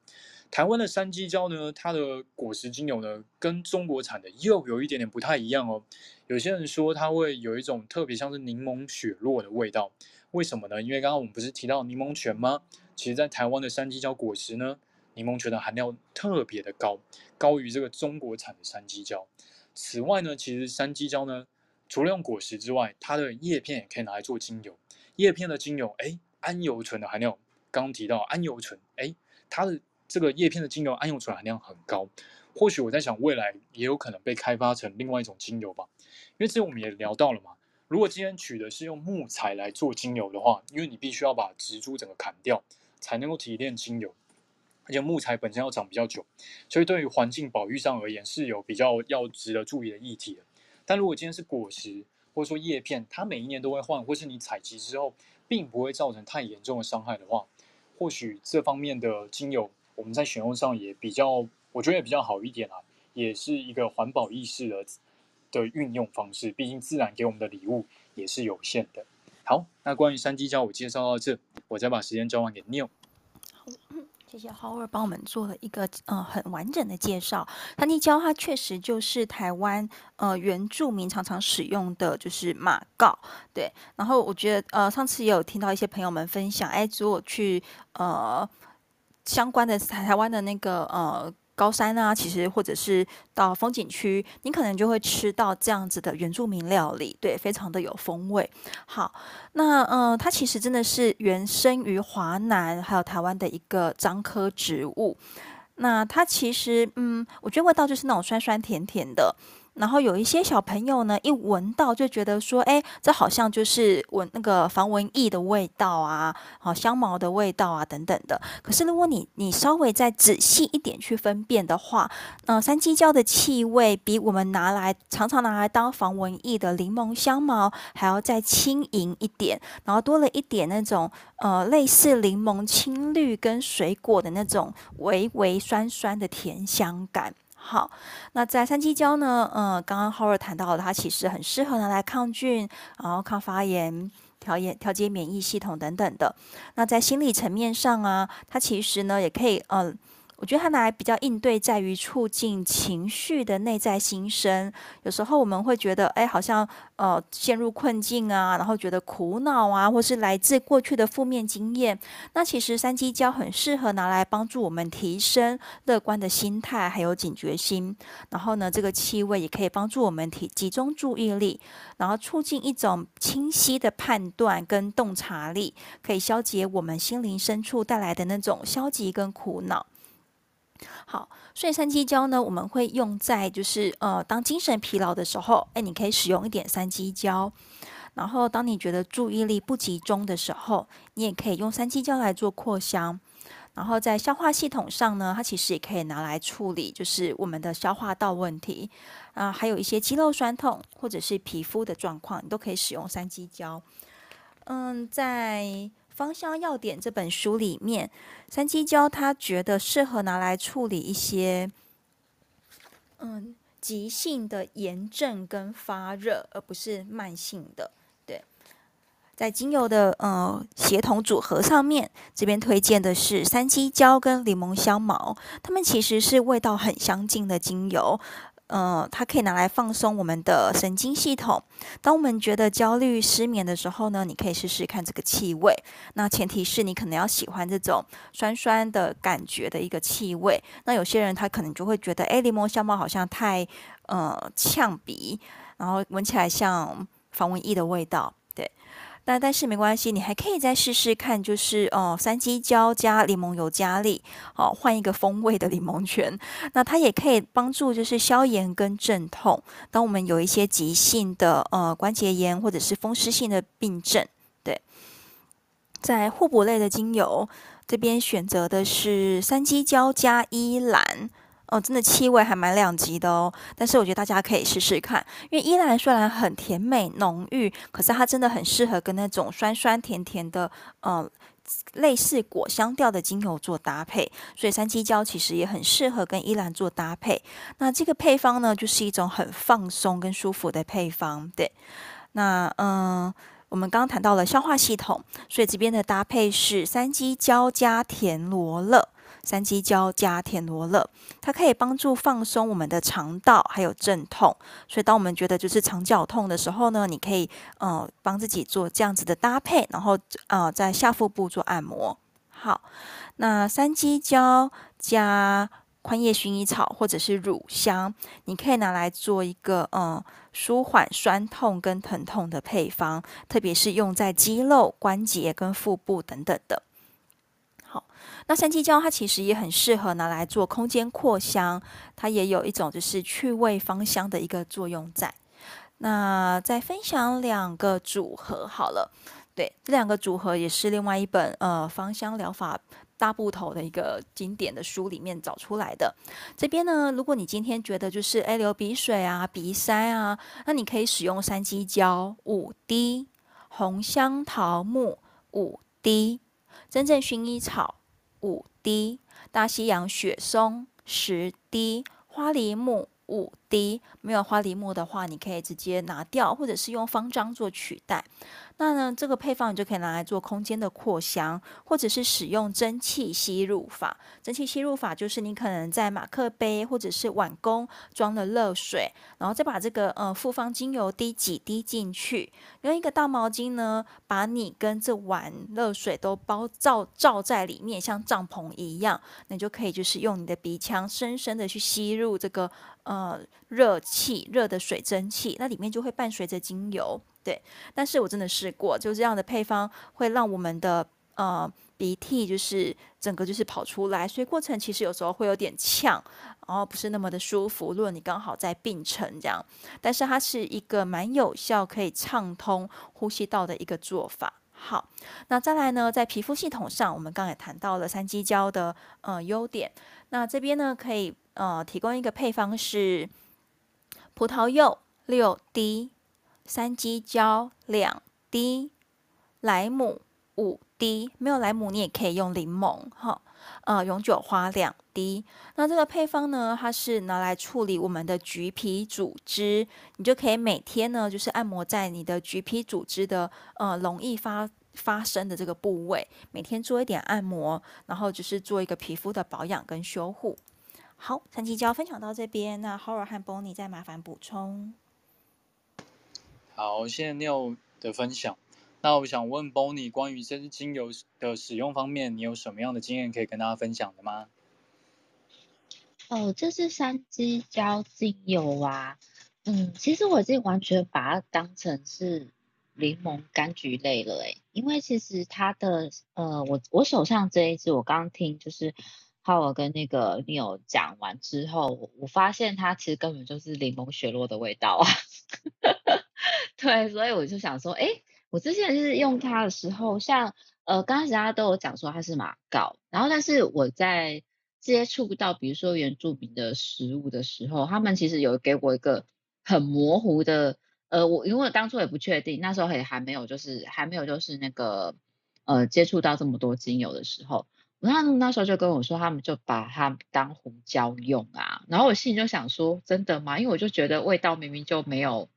台湾的山鸡椒呢，它的果实精油呢，跟中国产的又有一点点不太一样哦。有些人说它会有一种特别像是柠檬雪落的味道，为什么呢？因为刚刚我们不是提到柠檬泉吗？其实，在台湾的山鸡椒果实呢，柠檬醛的含量特别的高，高于这个中国产的山鸡椒。此外呢，其实山鸡椒呢，除了用果实之外，它的叶片也可以拿来做精油。叶片的精油，哎，桉油醇的含量，刚刚提到桉油醇，哎，它的。这个叶片的精油桉油醇含量很高，或许我在想未来也有可能被开发成另外一种精油吧。因为之前我们也聊到了嘛，如果今天取的是用木材来做精油的话，因为你必须要把植株整个砍掉才能够提炼精油，而且木材本身要长比较久，所以对于环境保育上而言是有比较要值得注意的议题的。但如果今天是果实或者说叶片，它每一年都会换，或是你采集之后并不会造成太严重的伤害的话，或许这方面的精油。我们在选用上也比较，我觉得也比较好一点啊，也是一个环保意识的的运用方式。毕竟自然给我们的礼物也是有限的。好，那关于山鸡椒我介绍到这，我再把时间交还给 Neil。谢谢 Howard 帮我们做了一个呃很完整的介绍。山鸡椒它确实就是台湾呃原住民常常使用的就是马告，对。然后我觉得呃上次也有听到一些朋友们分享，哎，如果去呃。相关的台湾的那个呃高山啊，其实或者是到风景区，你可能就会吃到这样子的原住民料理，对，非常的有风味。好，那嗯，它其实真的是原生于华南还有台湾的一个樟科植物。那它其实，嗯，我觉得味道就是那种酸酸甜甜的。然后有一些小朋友呢，一闻到就觉得说，哎，这好像就是闻那个防蚊液的味道啊，好香茅的味道啊，等等的。可是如果你你稍微再仔细一点去分辨的话，嗯、呃，山鸡椒的气味比我们拿来常常拿来当防蚊液的柠檬香茅还要再轻盈一点，然后多了一点那种呃类似柠檬青绿跟水果的那种微微酸酸的甜香感。好，那在三七胶呢？嗯，刚刚 Howard 谈到了，它其实很适合拿来抗菌，然后抗发炎、调节调节免疫系统等等的。那在心理层面上啊，它其实呢也可以，嗯。我觉得它拿来比较应对，在于促进情绪的内在新生。有时候我们会觉得，哎，好像呃陷入困境啊，然后觉得苦恼啊，或是来自过去的负面经验。那其实山鸡椒很适合拿来帮助我们提升乐观的心态，还有警觉心。然后呢，这个气味也可以帮助我们提集中注意力，然后促进一种清晰的判断跟洞察力，可以消解我们心灵深处带来的那种消极跟苦恼。好，所以山鸡椒呢，我们会用在就是呃，当精神疲劳的时候，哎，你可以使用一点三七椒。然后，当你觉得注意力不集中的时候，你也可以用三七椒来做扩香。然后，在消化系统上呢，它其实也可以拿来处理，就是我们的消化道问题啊，还有一些肌肉酸痛或者是皮肤的状况，你都可以使用三七椒。嗯，在。《芳香要点》这本书里面，山鸡椒他觉得适合拿来处理一些，嗯，急性的炎症跟发热，而不是慢性的。对，在精油的呃协同组合上面，这边推荐的是山鸡椒跟柠檬香茅，它们其实是味道很相近的精油。呃，它可以拿来放松我们的神经系统。当我们觉得焦虑、失眠的时候呢，你可以试试看这个气味。那前提是你可能要喜欢这种酸酸的感觉的一个气味。那有些人他可能就会觉得，哎，柠檬香茅好像太呃呛鼻，然后闻起来像防蚊液的味道。那但是没关系，你还可以再试试看，就是哦，山鸡椒加柠檬油加利，哦，换一个风味的柠檬泉。那它也可以帮助就是消炎跟镇痛。当我们有一些急性的呃关节炎或者是风湿性的病症，对，在互补类的精油这边选择的是山鸡椒加依兰。哦，真的气味还蛮两极的哦，但是我觉得大家可以试试看，因为依兰虽然很甜美浓郁，可是它真的很适合跟那种酸酸甜甜的，嗯，类似果香调的精油做搭配，所以山鸡椒其实也很适合跟依兰做搭配。那这个配方呢，就是一种很放松跟舒服的配方。对，那嗯，我们刚刚谈到了消化系统，所以这边的搭配是山鸡椒加甜罗勒。山鸡椒加甜罗勒，它可以帮助放松我们的肠道，还有镇痛。所以，当我们觉得就是肠绞痛的时候呢，你可以呃帮自己做这样子的搭配，然后呃在下腹部做按摩。好，那山鸡椒加宽叶薰衣草或者是乳香，你可以拿来做一个呃舒缓酸痛跟疼痛的配方，特别是用在肌肉、关节跟腹部等等的。好那山鸡椒它其实也很适合拿来做空间扩香，它也有一种就是去味芳香的一个作用在。那再分享两个组合好了，对，这两个组合也是另外一本呃芳香疗法大部头的一个经典的书里面找出来的。这边呢，如果你今天觉得就是哎流鼻水啊、鼻塞啊，那你可以使用山鸡椒五滴，红香桃木五滴，真正薰衣草。五滴大西洋雪松十滴，花梨木五滴。没有花梨木的话，你可以直接拿掉，或者是用方樟做取代。那呢，这个配方你就可以拿来做空间的扩香，或者是使用蒸汽吸入法。蒸汽吸入法就是你可能在马克杯或者是碗公装了热水，然后再把这个呃复方精油滴几滴进去，用一个大毛巾呢，把你跟这碗热水都包罩罩在里面，像帐篷一样，你就可以就是用你的鼻腔深深的去吸入这个呃热气热的水蒸气，那里面就会伴随着精油。对，但是我真的试过，就这样的配方会让我们的呃鼻涕就是整个就是跑出来，所以过程其实有时候会有点呛，然后不是那么的舒服。如果你刚好在病程这样，但是它是一个蛮有效可以畅通呼吸道的一个做法。好，那再来呢，在皮肤系统上，我们刚也谈到了三基胶的呃优点，那这边呢可以呃提供一个配方是葡萄柚六滴。山鸡椒两滴，莱姆五滴，没有莱姆你也可以用柠檬哈。呃，永久花两滴。那这个配方呢，它是拿来处理我们的橘皮组织，你就可以每天呢，就是按摩在你的橘皮组织的呃容易发发生的这个部位，每天做一点按摩，然后就是做一个皮肤的保养跟修护。好，山鸡椒分享到这边，那 Howard 和 Bonnie 再麻烦补充。好，谢谢 Neil 的分享。那我想问 Bonnie，关于这支精油的使用方面，你有什么样的经验可以跟大家分享的吗？哦，这是山鸡椒精油啊。嗯，其实我已经完全把它当成是柠檬柑橘类了诶，因为其实它的呃，我我手上这一支，我刚刚听就是浩尔跟那个 Neil 讲完之后，我发现它其实根本就是柠檬雪落的味道啊。[laughs] [laughs] 对，所以我就想说，哎，我之前就是用它的时候，像呃，刚开始大家都有讲说它是马告，然后但是我在接触到比如说原住民的食物的时候，他们其实有给我一个很模糊的，呃，我因为我当初也不确定，那时候也还没有就是还没有就是那个呃接触到这么多精油的时候，那那时候就跟我说，他们就把它当胡椒用啊，然后我心里就想说，真的吗？因为我就觉得味道明明就没有。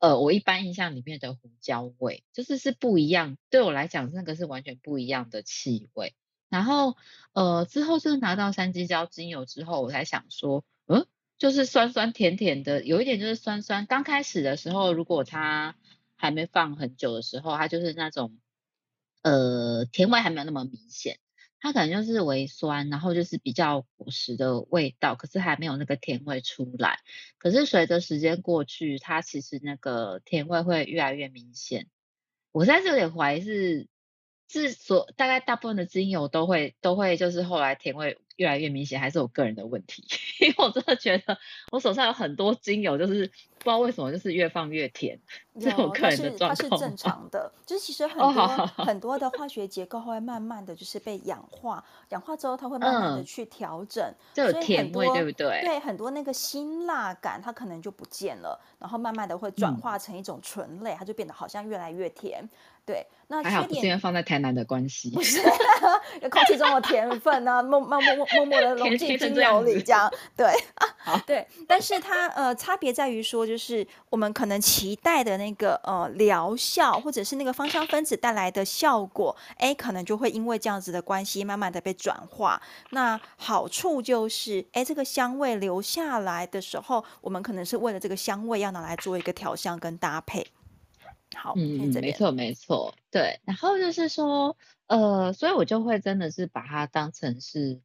呃，我一般印象里面的胡椒味就是是不一样，对我来讲那个是完全不一样的气味。然后呃之后就是拿到山鸡椒精油之后，我才想说，嗯，就是酸酸甜甜的，有一点就是酸酸。刚开始的时候，如果它还没放很久的时候，它就是那种呃甜味还没有那么明显。它可能就是微酸，然后就是比较果实的味道，可是还没有那个甜味出来。可是随着时间过去，它其实那个甜味会越来越明显。我现在是有点怀疑是，是所大概大部分的精油都会都会就是后来甜味越来越明显，还是我个人的问题？[laughs] 因为我真的觉得我手上有很多精油，就是。不知道为什么，就是越放越甜，这种个人的状况。它是正常的，就是其实很多、oh, 好很多的化学结构会慢慢的就是被氧化，氧化之后它会慢慢的去调整，嗯、所以很多对不对？对，很多那个辛辣感它可能就不见了，然后慢慢的会转化成一种醇类，嗯、它就变得好像越来越甜。对，那缺点不是因为放在台南的关系，不是，[laughs] 空气中的甜分呢、啊，默默默默默默的 [laughs] 融进精油里，这样对 [laughs] 啊，对，但是它呃差别在于说。就是我们可能期待的那个呃疗效，或者是那个芳香分子带来的效果，哎，可能就会因为这样子的关系，慢慢的被转化。那好处就是，哎，这个香味留下来的时候，我们可能是为了这个香味要拿来做一个调香跟搭配。好，嗯，没错没错，对。然后就是说，呃，所以我就会真的是把它当成是，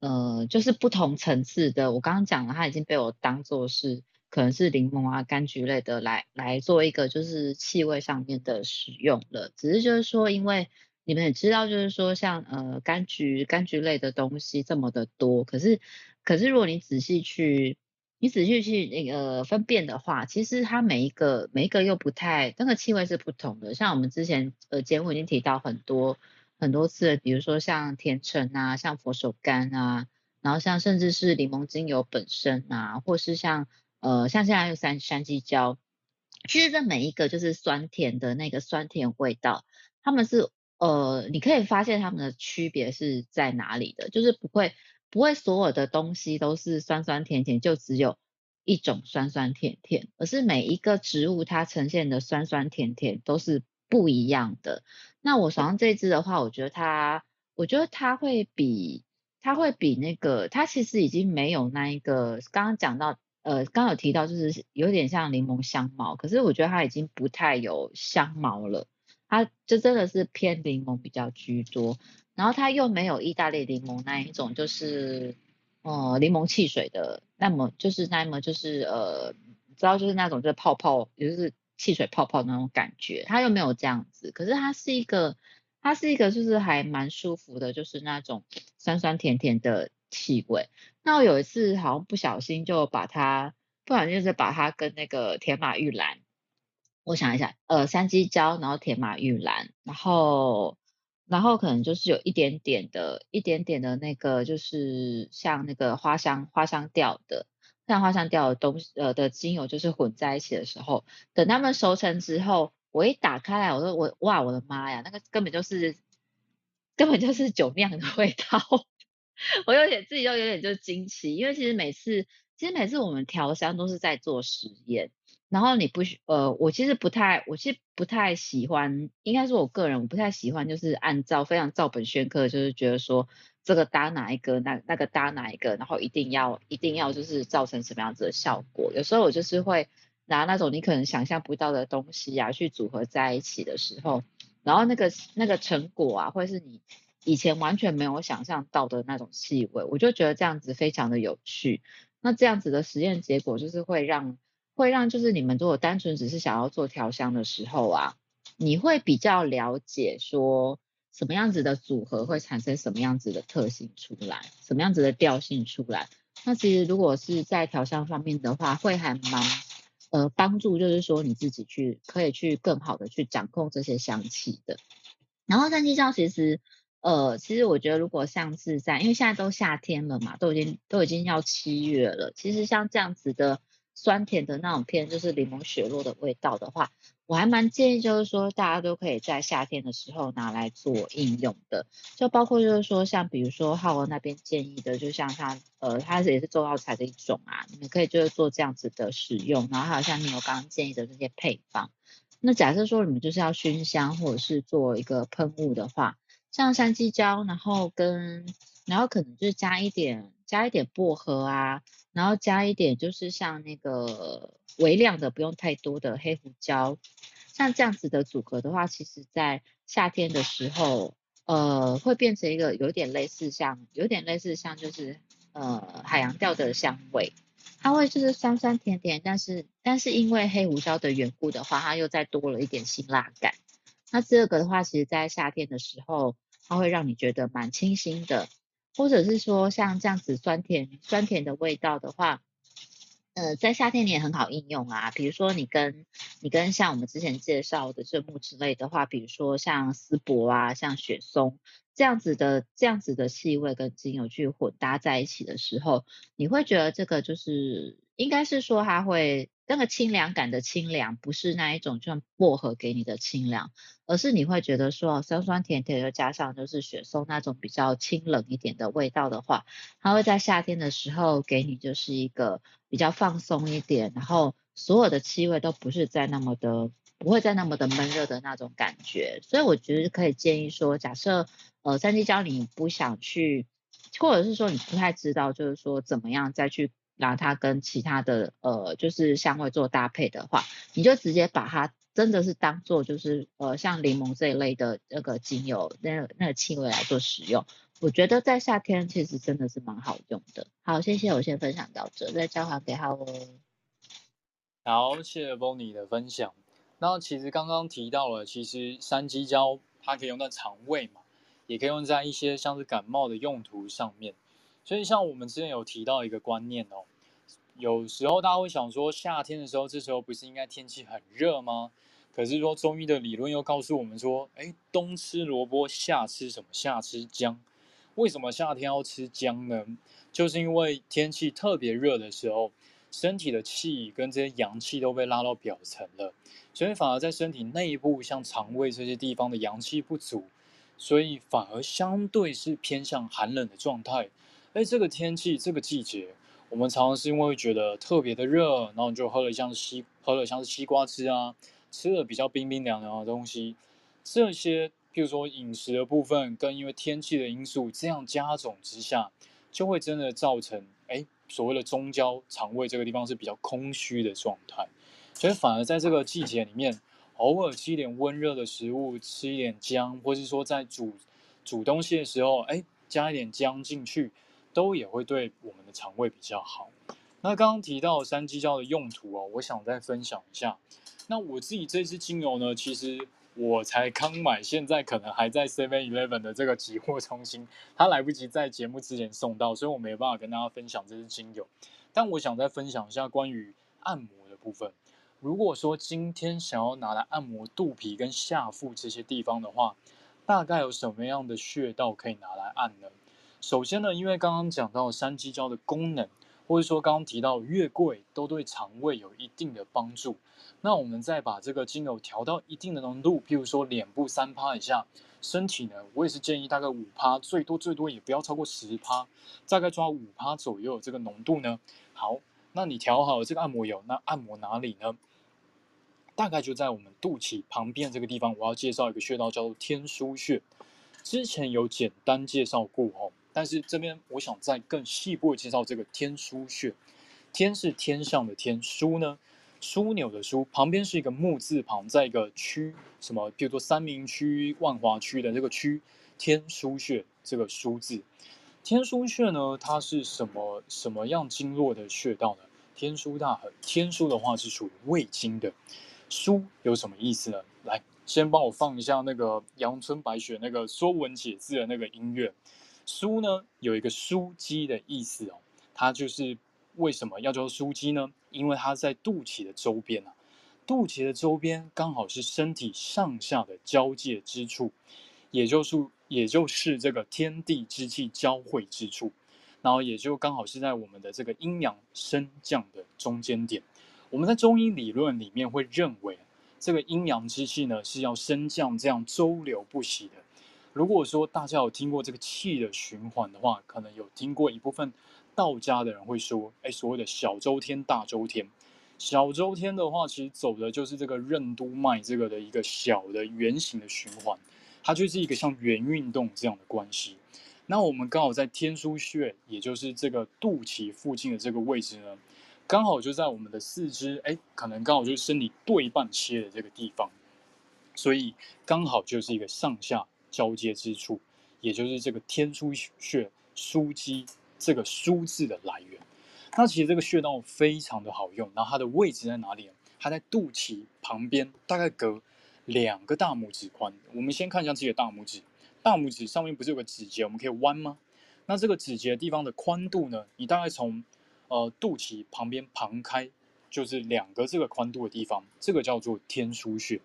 呃，就是不同层次的。我刚刚讲了，它已经被我当做是。可能是柠檬啊、柑橘类的来来做一个就是气味上面的使用了，只是就是说，因为你们也知道，就是说像呃柑橘、柑橘类的东西这么的多，可是可是如果你仔细去你仔细去那个分辨的话，其实它每一个每一个又不太那个气味是不同的。像我们之前呃节目已经提到很多很多次，比如说像甜橙啊、像佛手柑啊，然后像甚至是柠檬精油本身啊，或是像。呃，像现在有山山鸡椒，其实这每一个就是酸甜的那个酸甜味道，他们是呃，你可以发现他们的区别是在哪里的，就是不会不会所有的东西都是酸酸甜甜，就只有一种酸酸甜甜，而是每一个植物它呈现的酸酸甜甜都是不一样的。那我手上这支的话，我觉得它，我觉得它会比它会比那个，它其实已经没有那一个刚刚讲到，呃，刚有提到就是有点像柠檬香茅，可是我觉得它已经不太有香茅了，它就真的是偏柠檬比较居多，然后它又没有意大利柠檬那一种，就是呃柠檬汽水的，那么就是那么就是呃，知道就是那种就是泡泡，也就是。汽水泡泡那种感觉，它又没有这样子，可是它是一个，它是一个就是还蛮舒服的，就是那种酸酸甜甜的气味。那我有一次好像不小心就把它，不小心就是把它跟那个甜马玉兰，我想一下，呃，山鸡椒，然后甜马玉兰，然后，然后可能就是有一点点的，一点点的那个就是像那个花香花香调的。像花香调的东西，呃的精油就是混在一起的时候，等它们熟成之后，我一打开来，我说我哇，我的妈呀，那个根本就是根本就是酒酿的味道，[laughs] 我有点自己又有点就惊奇，因为其实每次其实每次我们调香都是在做实验，然后你不呃，我其实不太，我其实不太喜欢，应该是我个人我不太喜欢，就是按照非常照本宣科，就是觉得说。这个搭哪一个，那那个搭哪一个，然后一定要一定要就是造成什么样子的效果？有时候我就是会拿那种你可能想象不到的东西啊，去组合在一起的时候，然后那个那个成果啊，会是你以前完全没有想象到的那种气味，我就觉得这样子非常的有趣。那这样子的实验结果就是会让会让就是你们如果单纯只是想要做调香的时候啊，你会比较了解说。什么样子的组合会产生什么样子的特性出来，什么样子的调性出来？那其实如果是在调香方面的话，会还蛮呃帮助，就是说你自己去可以去更好的去掌控这些香气的。然后山鸡椒其实呃，其实我觉得如果像是在，因为现在都夏天了嘛，都已经都已经要七月了，其实像这样子的。酸甜的那种偏就是柠檬雪落的味道的话，我还蛮建议就是说大家都可以在夏天的时候拿来做应用的，就包括就是说像比如说浩文那边建议的，就像它呃它也是中药材的一种啊，你们可以就是做这样子的使用，然后还有像你有刚刚建议的这些配方，那假设说你们就是要熏香或者是做一个喷雾的话，像山鸡椒，然后跟然后可能就是加一点加一点薄荷啊。然后加一点，就是像那个微量的，不用太多的黑胡椒，像这样子的组合的话，其实在夏天的时候，呃，会变成一个有点类似像，有点类似像就是呃海洋调的香味，它会就是酸酸甜甜，但是但是因为黑胡椒的缘故的话，它又再多了一点辛辣感。那这个的话，其实在夏天的时候，它会让你觉得蛮清新的。或者是说像这样子酸甜酸甜的味道的话，呃，在夏天你也很好应用啊。比如说你跟你跟像我们之前介绍的这木之类的话，比如说像丝柏啊，像雪松这样子的这样子的气味跟精油去混搭在一起的时候，你会觉得这个就是应该是说它会。那个清凉感的清凉，不是那一种就像薄荷给你的清凉，而是你会觉得说酸酸甜甜，又加上就是雪松那种比较清冷一点的味道的话，它会在夏天的时候给你就是一个比较放松一点，然后所有的气味都不是在那么的，不会再那么的闷热的那种感觉。所以我觉得可以建议说，假设呃三七胶你不想去，或者是说你不太知道，就是说怎么样再去。拿它跟其他的呃，就是香味做搭配的话，你就直接把它真的是当做就是呃，像柠檬这一类的那个精油，那那个气味来做使用。我觉得在夏天其实真的是蛮好用的。好，谢谢，我先分享到这，再交还给他哦。好，谢谢 Bonnie 的分享。那其实刚刚提到了，其实山鸡椒它可以用在肠胃嘛，也可以用在一些像是感冒的用途上面。所以像我们之前有提到一个观念哦，有时候大家会想说，夏天的时候，这时候不是应该天气很热吗？可是说中医的理论又告诉我们说，哎，冬吃萝卜，夏吃什么？夏吃姜。为什么夏天要吃姜呢？就是因为天气特别热的时候，身体的气跟这些阳气都被拉到表层了，所以反而在身体内部，像肠胃这些地方的阳气不足，所以反而相对是偏向寒冷的状态。哎，这个天气，这个季节，我们常常是因为觉得特别的热，然后就喝了像西，喝了像是西瓜汁啊，吃了比较冰冰凉凉的东西，这些譬如说饮食的部分跟因为天气的因素这样加总之下，就会真的造成哎所谓的中焦肠胃这个地方是比较空虚的状态，所以反而在这个季节里面，偶尔吃一点温热的食物，吃一点姜，或是说在煮煮东西的时候，哎加一点姜进去，都也会对我们的肠胃比较好。那刚刚提到山鸡椒的用途哦，我想再分享一下。那我自己这支精油呢，其实我才刚买，现在可能还在 Seven Eleven 的这个集货中心，它来不及在节目之前送到，所以我没有办法跟大家分享这支精油。但我想再分享一下关于按摩的部分。如果说今天想要拿来按摩肚皮跟下腹这些地方的话，大概有什么样的穴道可以拿来按呢？首先呢，因为刚刚讲到山鸡椒的功能。或者说，刚刚提到月桂都对肠胃有一定的帮助。那我们再把这个精油调到一定的浓度，譬如说脸部三趴以下，身体呢，我也是建议大概五趴，最多最多也不要超过十趴，大概抓五趴左右这个浓度呢。好，那你调好这个按摩油，那按摩哪里呢？大概就在我们肚脐旁边这个地方。我要介绍一个穴道，叫做天枢穴。之前有简单介绍过哦。但是这边我想再更细部的介绍这个天枢穴，天是天上的天，枢呢，枢纽的枢，旁边是一个木字旁，在一个区，什么，比如说三民区、万华区的这个区，天枢穴这个枢字，天枢穴呢，它是什么什么样经络的穴道呢？天枢大横，天枢的话是属于胃经的，枢有什么意思呢？来，先帮我放一下那个阳春白雪那个说文解字的那个音乐。枢呢，有一个枢机的意思哦，它就是为什么要叫枢机呢？因为它在肚脐的周边啊，肚脐的周边刚好是身体上下的交界之处，也就是也就是这个天地之气交汇之处，然后也就刚好是在我们的这个阴阳升降的中间点。我们在中医理论里面会认为，这个阴阳之气呢是要升降，这样周流不息的。如果说大家有听过这个气的循环的话，可能有听过一部分道家的人会说，哎，所谓的小周天、大周天。小周天的话，其实走的就是这个任督脉这个的一个小的圆形的循环，它就是一个像圆运动这样的关系。那我们刚好在天枢穴，也就是这个肚脐附近的这个位置呢，刚好就在我们的四肢，哎，可能刚好就是身体对半切的这个地方，所以刚好就是一个上下。交接之处，也就是这个天枢穴枢机这个枢字的来源。那其实这个穴道非常的好用，然后它的位置在哪里？它在肚脐旁边，大概隔两个大拇指宽。我们先看一下自己的大拇指，大拇指上面不是有个指节，我们可以弯吗？那这个指节的地方的宽度呢？你大概从呃肚脐旁边旁开，就是两个这个宽度的地方，这个叫做天枢穴。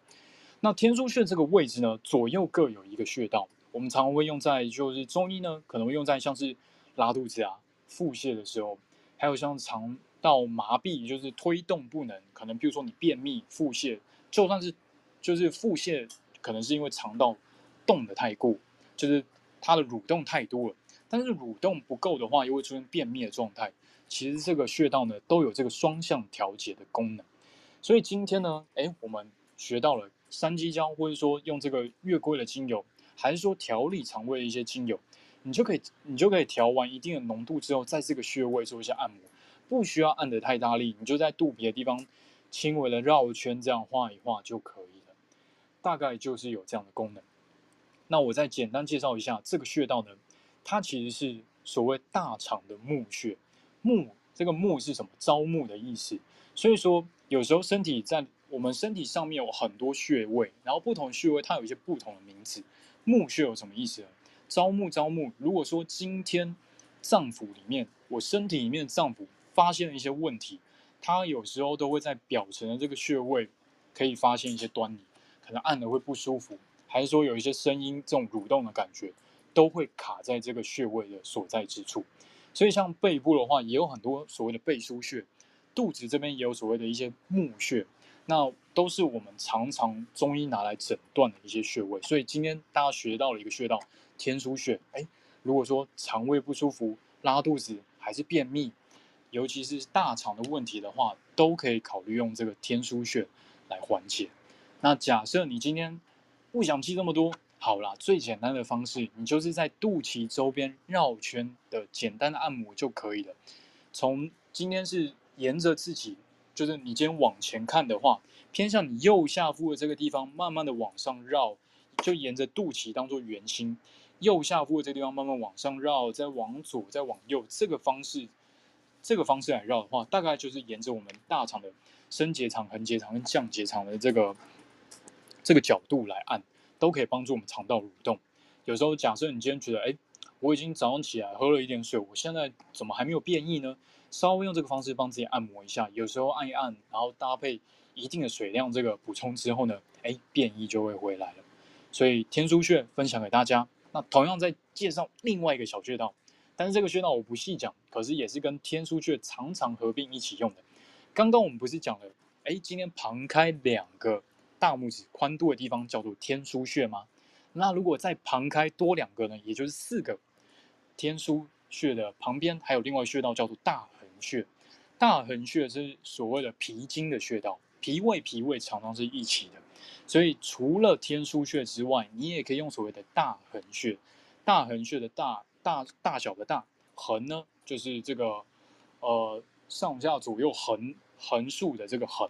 那天枢穴这个位置呢，左右各有一个穴道。我们常会用在，就是中医呢，可能会用在像是拉肚子啊、腹泻的时候，还有像肠道麻痹，就是推动不能，可能比如说你便秘、腹泻，就算是就是腹泻，可能是因为肠道动得太过，就是它的蠕动太多了，但是蠕动不够的话，又会出现便秘的状态。其实这个穴道呢，都有这个双向调节的功能。所以今天呢，哎，我们学到了。山鸡椒，或者说用这个月桂的精油，还是说调理肠胃的一些精油，你就可以，你就可以调完一定的浓度之后，在这个穴位做一下按摩，不需要按得太大力，你就在肚皮的地方轻微的绕圈，这样画一画就可以了。大概就是有这样的功能。那我再简单介绍一下这个穴道呢，它其实是所谓大肠的募穴，募这个募是什么？招募的意思。所以说有时候身体在我们身体上面有很多穴位，然后不同穴位它有一些不同的名字。募穴有什么意思呢？招募招募。如果说今天脏腑里面，我身体里面的脏腑发现了一些问题，它有时候都会在表层的这个穴位可以发现一些端倪，可能按了会不舒服，还是说有一些声音这种蠕动的感觉，都会卡在这个穴位的所在之处。所以像背部的话，也有很多所谓的背腧穴，肚子这边也有所谓的一些募穴。那都是我们常常中医拿来诊断的一些穴位，所以今天大家学到了一个穴道天枢穴。哎，如果说肠胃不舒服、拉肚子还是便秘，尤其是大肠的问题的话，都可以考虑用这个天枢穴来缓解。那假设你今天不想记这么多，好啦，最简单的方式，你就是在肚脐周边绕圈的简单的按摩就可以了。从今天是沿着自己，就是你今天往前看的话，偏向你右下腹的这个地方，慢慢的往上绕，就沿着肚脐当做圆心，右下腹的这个地方慢慢往上绕，再往左，再往右，这个方式，这个方式来绕的话，大概就是沿着我们大肠的升结肠、横结肠跟降结肠的这个这个角度来按。都可以帮助我们肠道蠕动。有时候，假设你今天觉得，哎，我已经早上起来喝了一点水，我现在怎么还没有便意呢？稍微用这个方式帮自己按摩一下，有时候按一按，然后搭配一定的水量这个补充之后呢，哎，便意就会回来了。所以天枢穴分享给大家。那同样再介绍另外一个小穴道，但是这个穴道我不细讲，可是也是跟天枢穴常常合并一起用的。刚刚我们不是讲了，哎，今天旁开两个。大拇指宽度的地方叫做天枢穴吗？那如果再旁开多两个呢？也就是四个天枢穴的旁边还有另外穴道叫做大穴。大横穴是所谓的脾经的穴道，脾胃脾胃常常是一起的。所以除了天枢穴之外，你也可以用所谓的大横穴。大横穴的大大大小的大横呢，就是这个呃上下左右横横竖的这个横。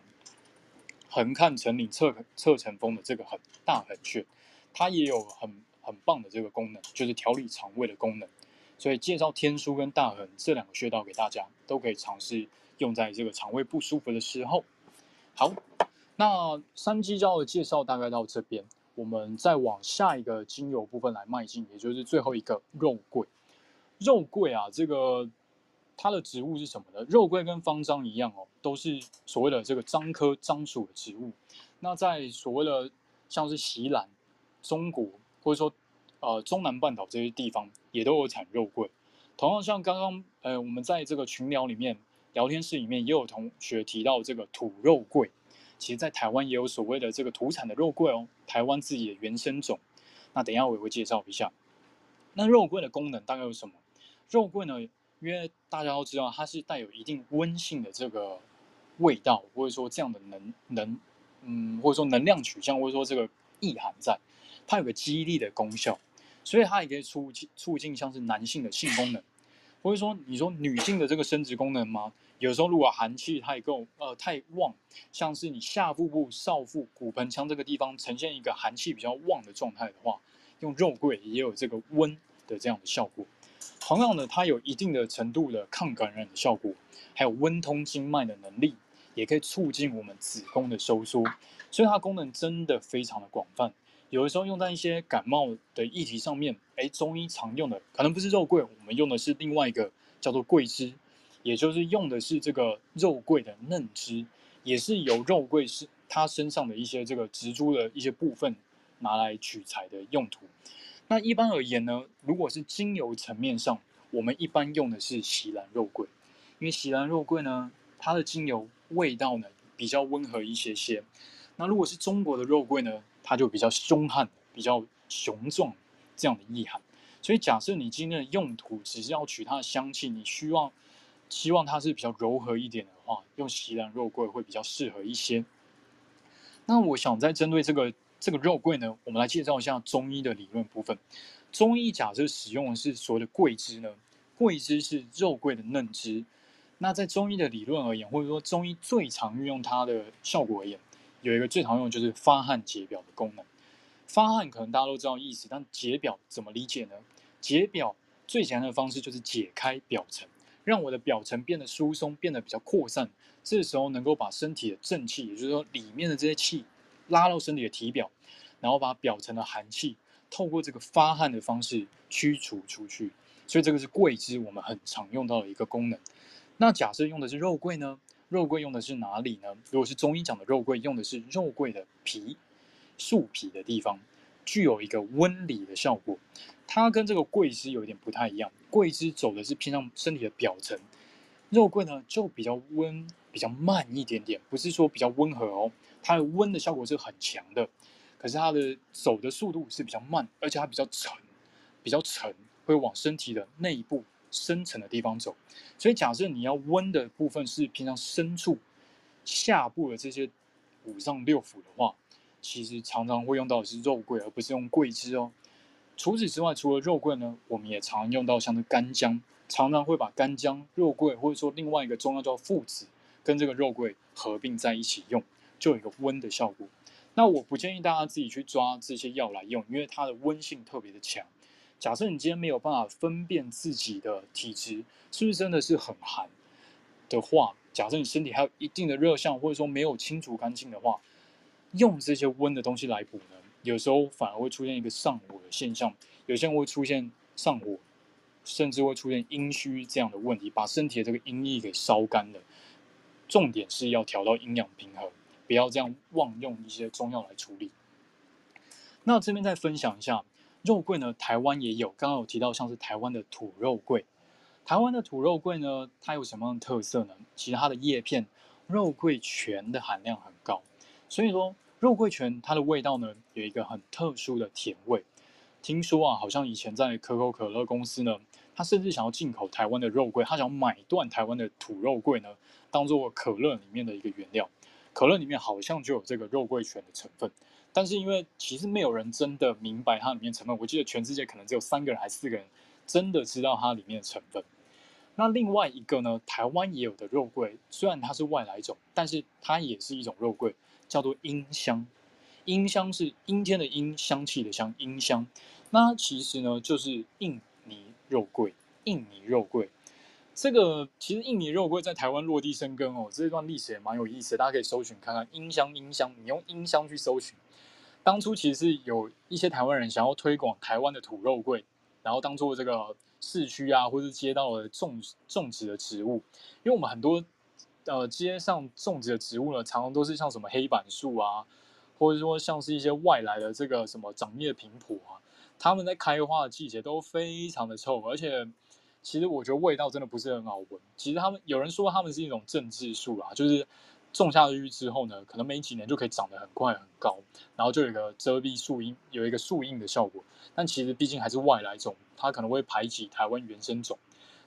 横看成岭侧侧成峰的这个很大横穴，它也有很很棒的这个功能，就是调理肠胃的功能。所以介绍天枢跟大横这两个穴道给大家，都可以尝试用在这个肠胃不舒服的时候。好，那三机交的介绍大概到这边，我们再往下一个精油部分来迈进，也就是最后一个肉桂。肉桂啊，这个。它的植物是什么呢？肉桂跟方樟一样哦，都是所谓的这个樟科樟属的植物。那在所谓的像是锡兰、中国或者说呃中南半岛这些地方，也都有产肉桂。同样像刚刚呃我们在这个群聊里面聊天室里面也有同学提到这个土肉桂，其实在台湾也有所谓的这个土产的肉桂哦，台湾自己的原生种。那等一下我也会介绍一下。那肉桂的功能大概有什么？肉桂呢？因为大家都知道，它是带有一定温性的这个味道，或者说这样的能能，嗯，或者说能量取向，或者说这个意涵在，它有个激励的功效，所以它也可以促进促进像是男性的性功能，或者说你说女性的这个生殖功能吗？有时候如果寒气太够呃太旺，像是你下腹部少腹骨盆腔这个地方呈现一个寒气比较旺的状态的话，用肉桂也有这个温的这样的效果。同样的，它有一定的程度的抗感染的效果，还有温通经脉的能力，也可以促进我们子宫的收缩，所以它功能真的非常的广泛。有的时候用在一些感冒的议题上面，哎，中医常用的可能不是肉桂，我们用的是另外一个叫做桂枝，也就是用的是这个肉桂的嫩枝，也是由肉桂是它身上的一些这个植株的一些部分拿来取材的用途。那一般而言呢，如果是精油层面上，我们一般用的是锡兰肉桂，因为锡兰肉桂呢，它的精油味道呢比较温和一些些。那如果是中国的肉桂呢，它就比较凶悍，比较雄壮这样的意涵。所以假设你今天的用途只是要取它的香气，你希望希望它是比较柔和一点的话，用锡兰肉桂会比较适合一些。那我想再针对这个。这个肉桂呢，我们来介绍一下中医的理论部分。中医假设使用的是所谓的桂枝呢，桂枝是肉桂的嫩枝。那在中医的理论而言，或者说中医最常运用它的效果而言，有一个最常用的就是发汗解表的功能。发汗可能大家都知道意思，但解表怎么理解呢？解表最简单的方式就是解开表层，让我的表层变得疏松，变得比较扩散。这时候能够把身体的正气，也就是说里面的这些气。拉到身体的体表，然后把表层的寒气透过这个发汗的方式驱除出去，所以这个是桂枝我们很常用到的一个功能。那假设用的是肉桂呢？肉桂用的是哪里呢？如果是中医讲的肉桂，用的是肉桂的皮、树皮的地方，具有一个温里的效果。它跟这个桂枝有点不太一样，桂枝走的是偏向身体的表层，肉桂呢就比较温、比较慢一点点，不是说比较温和哦。它的温的效果是很强的，可是它的走的速度是比较慢，而且它比较沉，比较沉，会往身体的内部深层的地方走。所以假设你要温的部分是偏向深处下部的这些五脏六腑的话，其实常常会用到的是肉桂，而不是用桂枝哦。除此之外，除了肉桂呢，我们也常用到像是干姜，常常会把干姜、肉桂或者说另外一个中药叫附子，跟这个肉桂合并在一起用，就有一个温的效果。那我不建议大家自己去抓这些药来用，因为它的温性特别的强。假设你今天没有办法分辨自己的体质是不是真的是很寒的话，假设你身体还有一定的热象，或者说没有清除干净的话，用这些温的东西来补呢，有时候反而会出现一个上火的现象，有些人会出现上火，甚至会出现阴虚这样的问题，把身体的这个阴液给烧干了。重点是要调到阴阳平衡，不要这样妄用一些中药来处理。那这边再分享一下肉桂呢，台湾也有，刚刚有提到像是台湾的土肉桂，台湾的土肉桂呢，它有什么样的特色呢？其实它的叶片肉桂醛的含量很高。所以说，肉桂醛它的味道呢，有一个很特殊的甜味。听说啊，好像以前在可口可乐公司呢，他甚至想要进口台湾的肉桂，他想要买断台湾的土肉桂呢，当做可乐里面的一个原料。可乐里面好像就有这个肉桂醛的成分，但是因为其实没有人真的明白它里面成分，我记得全世界可能只有三个人还是四个人真的知道它里面的成分。那另外一个呢，台湾也有的肉桂，虽然它是外来种，但是它也是一种肉桂。叫做阴香，阴香是阴天的阴，香气的香，阴香。那其实呢，就是印尼肉桂。印尼肉桂，这个其实印尼肉桂在台湾落地生根哦，这一段历史也蛮有意思的，大家可以搜寻看看。阴香，阴香，你用阴香去搜寻。当初其实是有一些台湾人想要推广台湾的土肉桂，然后当做这个市区啊，或是街道的种种植的植物，因为我们很多。呃，街上种植的植物呢，常常都是像什么黑板树啊，或者说像是一些外来的这个什么长叶平埔啊，它们在开花的季节都非常的臭，而且其实我觉得味道真的不是很好闻。其实他们有人说他们是一种政治树啊，就是种下去之后呢，可能没几年就可以长得很快很高，然后就有一个遮蔽树荫，有一个树荫的效果。但其实毕竟还是外来种，它可能会排挤台湾原生种。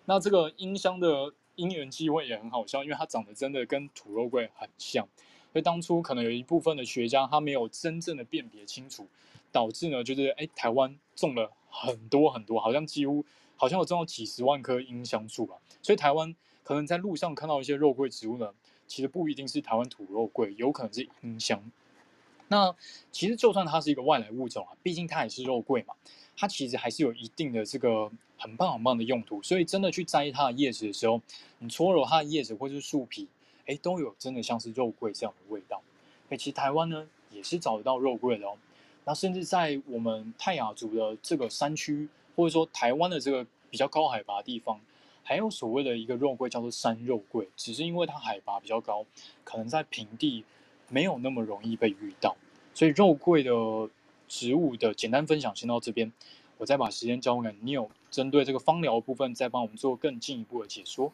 那这个阴香的。因缘际会也很好笑，因为它长得真的跟土肉桂很像，所以当初可能有一部分的学家他没有真正的辨别清楚，导致呢就是哎台湾种了很多很多，好像几乎好像有种了几十万棵阴香树吧，所以台湾可能在路上看到一些肉桂植物呢，其实不一定是台湾土肉桂，有可能是阴香。那其实就算它是一个外来物种啊，毕竟它也是肉桂嘛。它其实还是有一定的这个很棒很棒的用途，所以真的去摘它的叶子的时候，你搓揉它的叶子或是树皮，哎，都有真的像是肉桂这样的味道。哎，其实台湾呢也是找得到肉桂的哦。那甚至在我们泰雅族的这个山区，或者说台湾的这个比较高海拔的地方，还有所谓的一个肉桂叫做山肉桂，只是因为它海拔比较高，可能在平地没有那么容易被遇到，所以肉桂的。植物的简单分享先到这边，我再把时间交给 Neil，针对这个芳疗部分再帮我们做更进一步的解说。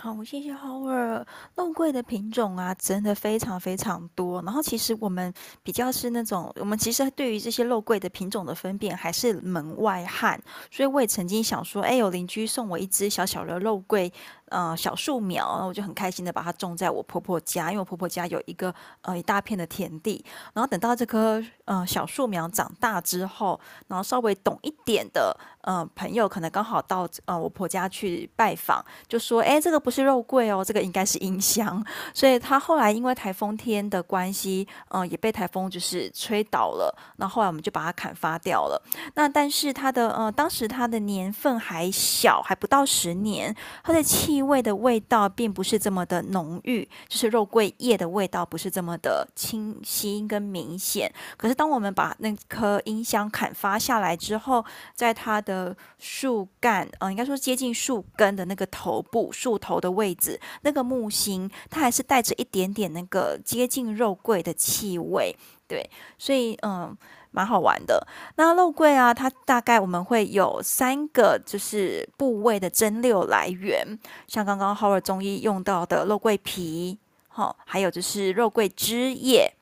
好，谢谢 Howard。肉桂的品种啊，真的非常非常多。然后其实我们比较是那种，我们其实对于这些肉桂的品种的分辨还是门外汉。所以我也曾经想说，哎，有邻居送我一只小小的肉桂。呃，小树苗，然后我就很开心的把它种在我婆婆家，因为我婆婆家有一个呃一大片的田地。然后等到这棵呃小树苗长大之后，然后稍微懂一点的呃朋友，可能刚好到呃我婆家去拜访，就说：“哎，这个不是肉桂哦，这个应该是阴香。”所以他后来因为台风天的关系，嗯、呃，也被台风就是吹倒了。那后，后来我们就把它砍伐掉了。那但是它的呃当时它的年份还小，还不到十年，它的气。气味的味道并不是这么的浓郁，就是肉桂叶的味道不是这么的清晰跟明显。可是当我们把那棵阴香砍伐下来之后，在它的树干，嗯、呃，应该说接近树根的那个头部、树头的位置，那个木星，它还是带着一点点那个接近肉桂的气味。对，所以嗯。蛮好玩的。那肉桂啊，它大概我们会有三个就是部位的蒸馏来源，像刚刚 Howard 中医用到的肉桂皮，好，还有就是肉桂枝叶。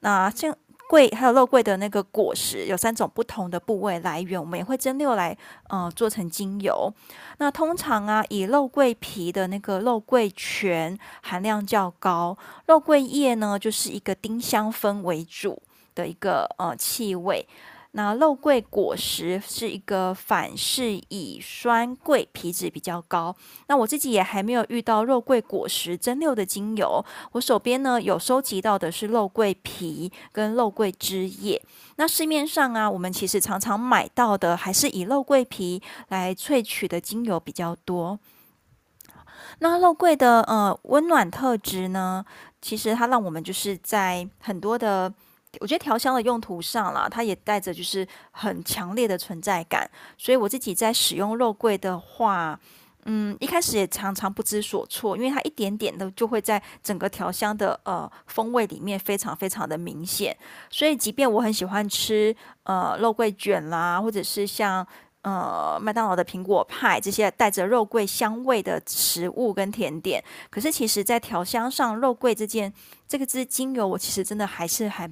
那像桂还有肉桂的那个果实，有三种不同的部位来源，我们也会蒸馏来、呃、做成精油。那通常啊，以肉桂皮的那个肉桂醛含量较高，肉桂叶呢就是一个丁香酚为主。的一个呃气味。那肉桂果实是一个反式乙酸桂，皮质比较高。那我自己也还没有遇到肉桂果实蒸馏的精油，我手边呢有收集到的是肉桂皮跟肉桂枝叶。那市面上啊，我们其实常常买到的还是以肉桂皮来萃取的精油比较多。那肉桂的呃温暖特质呢，其实它让我们就是在很多的。我觉得调香的用途上啦，它也带着就是很强烈的存在感，所以我自己在使用肉桂的话，嗯，一开始也常常不知所措，因为它一点点的就会在整个调香的呃风味里面非常非常的明显，所以即便我很喜欢吃呃肉桂卷啦，或者是像呃麦当劳的苹果派这些带着肉桂香味的食物跟甜点，可是其实在调香上，肉桂这件这个支精油，我其实真的还是还。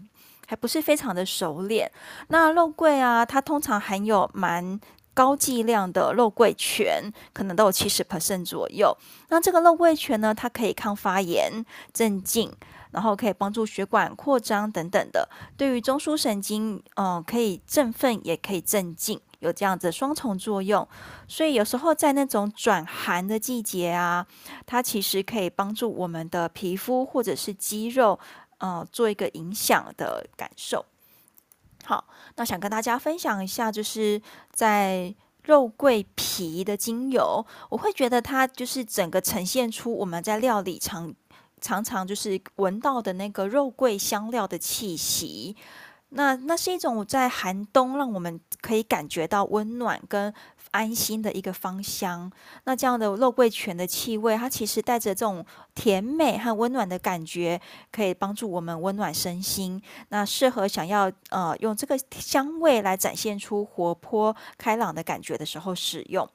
还不是非常的熟练。那肉桂啊，它通常含有蛮高剂量的肉桂醛，可能都有七十 percent 左右。那这个肉桂醛呢，它可以抗发炎、镇静，然后可以帮助血管扩张等等的。对于中枢神经，嗯、可以振奋，也可以镇静，有这样子双重作用。所以有时候在那种转寒的季节啊，它其实可以帮助我们的皮肤或者是肌肉。呃，做一个影响的感受。好，那想跟大家分享一下，就是在肉桂皮的精油，我会觉得它就是整个呈现出我们在料理常常常就是闻到的那个肉桂香料的气息。那那是一种在寒冬让我们可以感觉到温暖跟安心的一个芳香。那这样的肉桂醛的气味，它其实带着这种甜美和温暖的感觉，可以帮助我们温暖身心。那适合想要呃用这个香味来展现出活泼开朗的感觉的时候使用。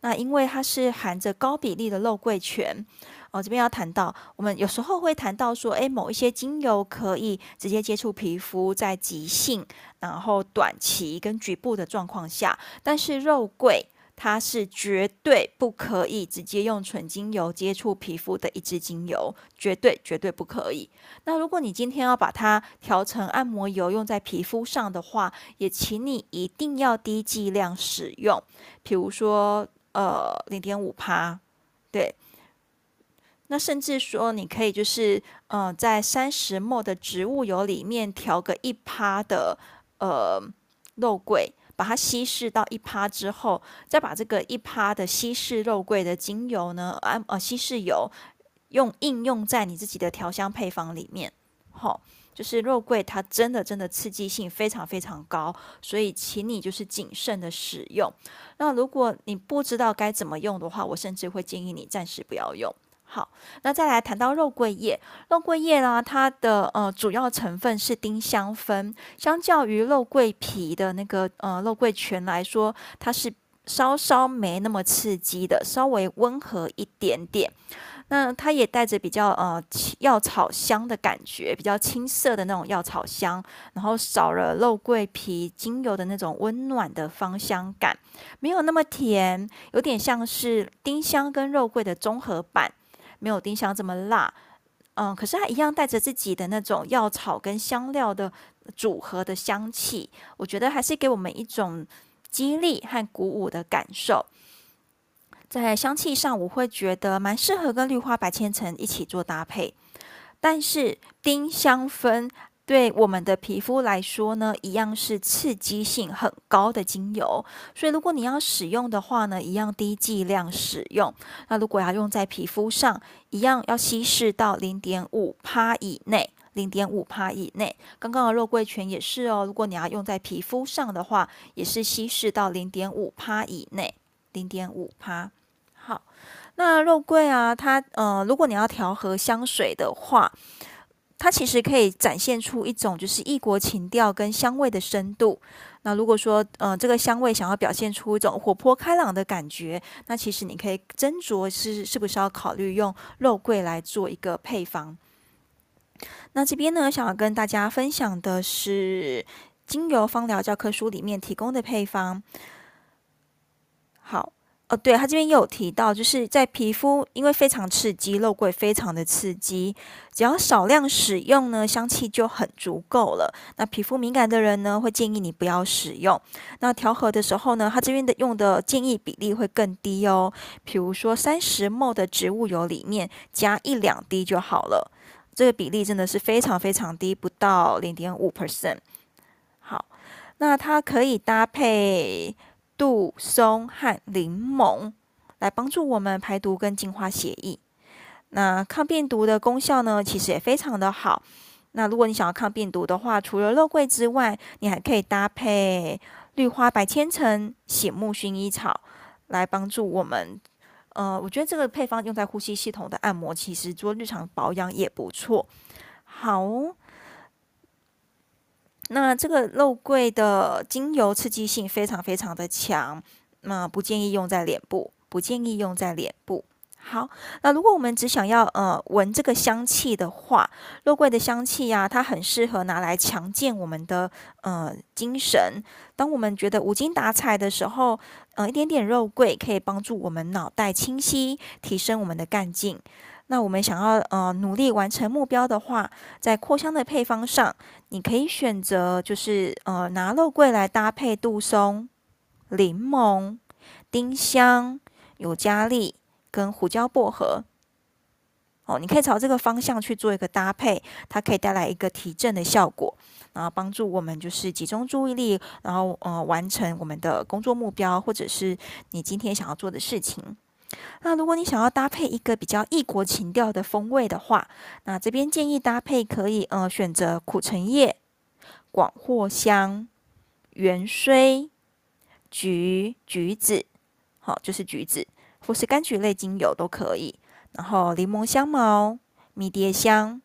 那因为它是含着高比例的肉桂醛。哦，这边要谈到，我们有时候会谈到说，诶，某一些精油可以直接接触皮肤，在急性、然后短期跟局部的状况下，但是肉桂它是绝对不可以直接用纯精油接触皮肤的一支精油，绝对绝对不可以。那如果你今天要把它调成按摩油用在皮肤上的话，也请你一定要低剂量使用，比如说呃零点五趴，对。那甚至说，你可以就是，呃，在三十末的植物油里面调个一趴的呃肉桂，把它稀释到一趴之后，再把这个一趴的稀释肉桂的精油呢，啊呃稀释油用应用在你自己的调香配方里面。好，就是肉桂它真的真的刺激性非常非常高，所以请你就是谨慎的使用。那如果你不知道该怎么用的话，我甚至会建议你暂时不要用。好，那再来谈到肉桂叶，肉桂叶呢，它的呃主要成分是丁香酚，相较于肉桂皮的那个呃肉桂醛来说，它是稍稍没那么刺激的，稍微温和一点点。那它也带着比较呃药草香的感觉，比较青涩的那种药草香，然后少了肉桂皮精油的那种温暖的芳香感，没有那么甜，有点像是丁香跟肉桂的综合版。没有丁香这么辣，嗯，可是它一样带着自己的那种药草跟香料的组合的香气，我觉得还是给我们一种激励和鼓舞的感受。在香气上，我会觉得蛮适合跟绿花白千层一起做搭配，但是丁香酚。对我们的皮肤来说呢，一样是刺激性很高的精油，所以如果你要使用的话呢，一样低剂量使用。那如果要用在皮肤上，一样要稀释到零点五帕以内，零点五帕以内。刚刚的肉桂醛也是哦，如果你要用在皮肤上的话，也是稀释到零点五帕以内，零点五帕。好，那肉桂啊，它呃，如果你要调和香水的话。它其实可以展现出一种就是异国情调跟香味的深度。那如果说，呃，这个香味想要表现出一种活泼开朗的感觉，那其实你可以斟酌是是不是要考虑用肉桂来做一个配方。那这边呢，想要跟大家分享的是精油芳疗教科书里面提供的配方。好。哦，对，他这边也有提到，就是在皮肤，因为非常刺激，肉桂非常的刺激，只要少量使用呢，香气就很足够了。那皮肤敏感的人呢，会建议你不要使用。那调和的时候呢，他这边的用的建议比例会更低哦，比如说三十 m 的植物油里面加一两滴就好了，这个比例真的是非常非常低，不到零点五 percent。好，那它可以搭配。杜松和柠檬来帮助我们排毒跟净化血液。那抗病毒的功效呢，其实也非常的好。那如果你想要抗病毒的话，除了肉桂之外，你还可以搭配绿花白千层、醒目薰衣草来帮助我们。呃，我觉得这个配方用在呼吸系统的按摩，其实做日常保养也不错。好。那这个肉桂的精油刺激性非常非常的强，那不建议用在脸部，不建议用在脸部。好，那如果我们只想要呃闻这个香气的话，肉桂的香气呀、它很适合拿来强健我们的呃精神。当我们觉得无精打采的时候，呃一点点肉桂可以帮助我们脑袋清晰，提升我们的干劲。那我们想要呃努力完成目标的话，在扩香的配方上，你可以选择就是呃拿肉桂来搭配杜松、柠檬、丁香、尤加利跟胡椒薄荷。哦，你可以朝这个方向去做一个搭配，它可以带来一个提振的效果，然后帮助我们就是集中注意力，然后呃完成我们的工作目标，或者是你今天想要做的事情。那如果你想要搭配一个比较异国情调的风味的话，那这边建议搭配可以呃选择苦橙叶、广藿香、芫荽、橘橘子，好，就是橘子，或是柑橘类精油都可以。然后柠檬香茅、迷迭香，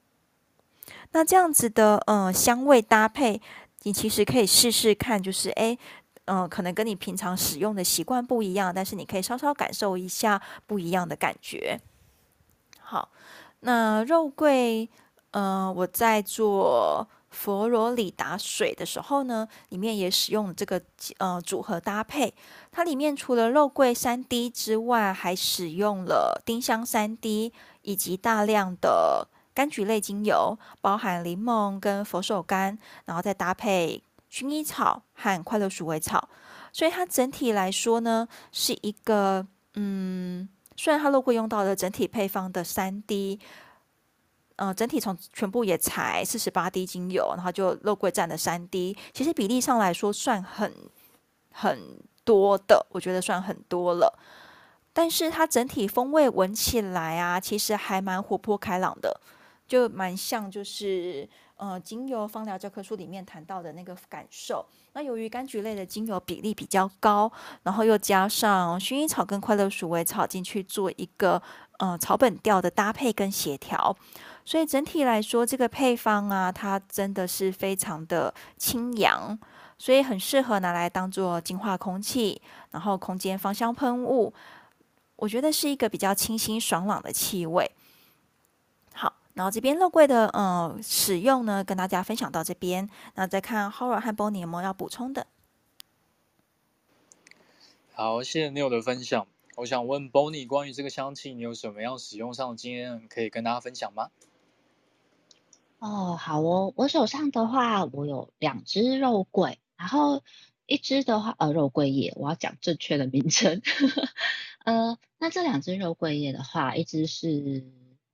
那这样子的呃香味搭配，你其实可以试试看，就是诶。嗯、可能跟你平常使用的习惯不一样，但是你可以稍稍感受一下不一样的感觉。好，那肉桂，呃，我在做佛罗里达水的时候呢，里面也使用这个呃组合搭配。它里面除了肉桂三滴之外，还使用了丁香三滴，以及大量的柑橘类精油，包含柠檬跟佛手柑，然后再搭配。薰衣草和快乐鼠尾草，所以它整体来说呢，是一个嗯，虽然它肉桂用到了整体配方的三滴，呃，整体从全部也才四十八滴精油，然后就肉桂占了三滴，其实比例上来说算很很多的，我觉得算很多了。但是它整体风味闻起来啊，其实还蛮活泼开朗的，就蛮像就是。呃，精油芳疗教科书里面谈到的那个感受，那由于柑橘类的精油比例比较高，然后又加上薰衣草跟快乐鼠尾草进去做一个呃草本调的搭配跟协调，所以整体来说，这个配方啊，它真的是非常的清扬，所以很适合拿来当做净化空气，然后空间芳香喷雾，我觉得是一个比较清新爽朗的气味。然后这边肉桂的呃使用呢，跟大家分享到这边。那再看 Howard 和 Bonnie 有没有要补充的？好，谢谢 Neil 的分享。我想问 Bonnie 关于这个香气，你有什么样使用上的经验可以跟大家分享吗？哦，好哦，我手上的话，我有两只肉桂，然后一只的话，呃，肉桂叶，我要讲正确的名称。[laughs] 呃，那这两只肉桂叶的话，一只是。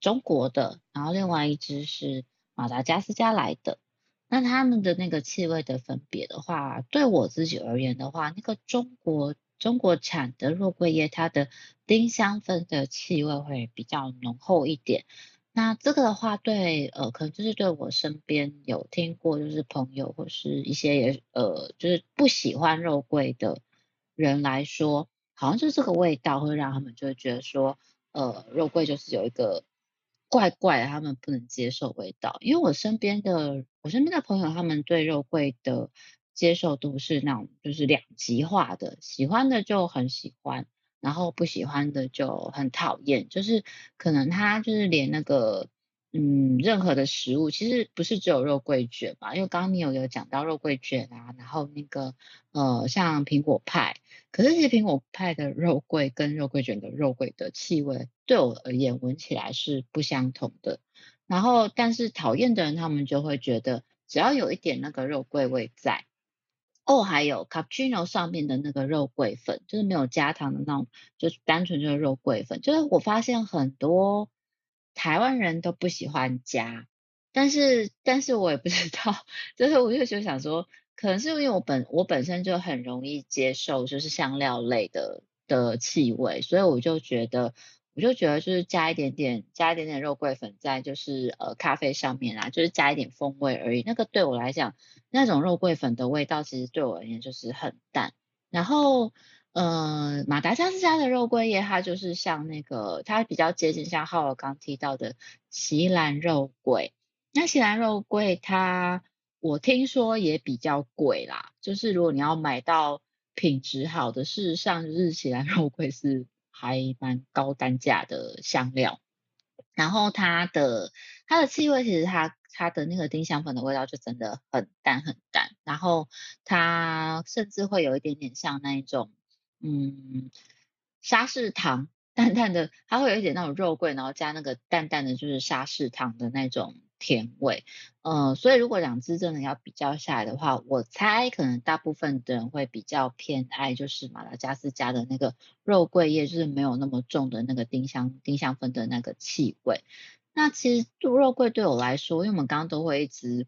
中国的，然后另外一支是马达加斯加来的。那他们的那个气味的分别的话，对我自己而言的话，那个中国中国产的肉桂叶，它的丁香酚的气味会比较浓厚一点。那这个的话，对呃，可能就是对我身边有听过，就是朋友或是一些也呃，就是不喜欢肉桂的人来说，好像就是这个味道会让他们就会觉得说，呃，肉桂就是有一个。怪怪的，他们不能接受味道，因为我身边的我身边的朋友，他们对肉桂的接受度是那种就是两极化的，喜欢的就很喜欢，然后不喜欢的就很讨厌，就是可能他就是连那个嗯，任何的食物其实不是只有肉桂卷嘛，因为刚刚你有有讲到肉桂卷啊，然后那个呃像苹果派，可是其实苹果派的肉桂跟肉桂卷的肉桂的气味对我而言闻起来是不相同的。然后但是讨厌的人他们就会觉得只要有一点那个肉桂味在。哦，还有 cappuccino 上面的那个肉桂粉，就是没有加糖的那种，就是单纯就是肉桂粉，就是我发现很多。台湾人都不喜欢加，但是但是我也不知道，就是我就就想说，可能是因为我本我本身就很容易接受就是香料类的的气味，所以我就觉得我就觉得就是加一点点加一点点肉桂粉在就是呃咖啡上面啊，就是加一点风味而已。那个对我来讲，那种肉桂粉的味道其实对我而言就是很淡，然后。呃，马达加斯加的肉桂叶，它就是像那个，它比较接近像浩尔刚提到的锡兰肉桂。那锡兰肉桂它，我听说也比较贵啦。就是如果你要买到品质好的，事实上就是锡兰肉桂是还蛮高单价的香料。然后它的它的气味，其实它它的那个丁香粉的味道就真的很淡很淡。然后它甚至会有一点点像那一种。嗯，沙士糖淡淡的，它会有一点那种肉桂，然后加那个淡淡的就是沙士糖的那种甜味。呃，所以如果两支真的要比较下来的话，我猜可能大部分的人会比较偏爱就是马达加斯加的那个肉桂叶，就是没有那么重的那个丁香丁香粉的那个气味。那其实做肉桂对我来说，因为我们刚刚都会一直。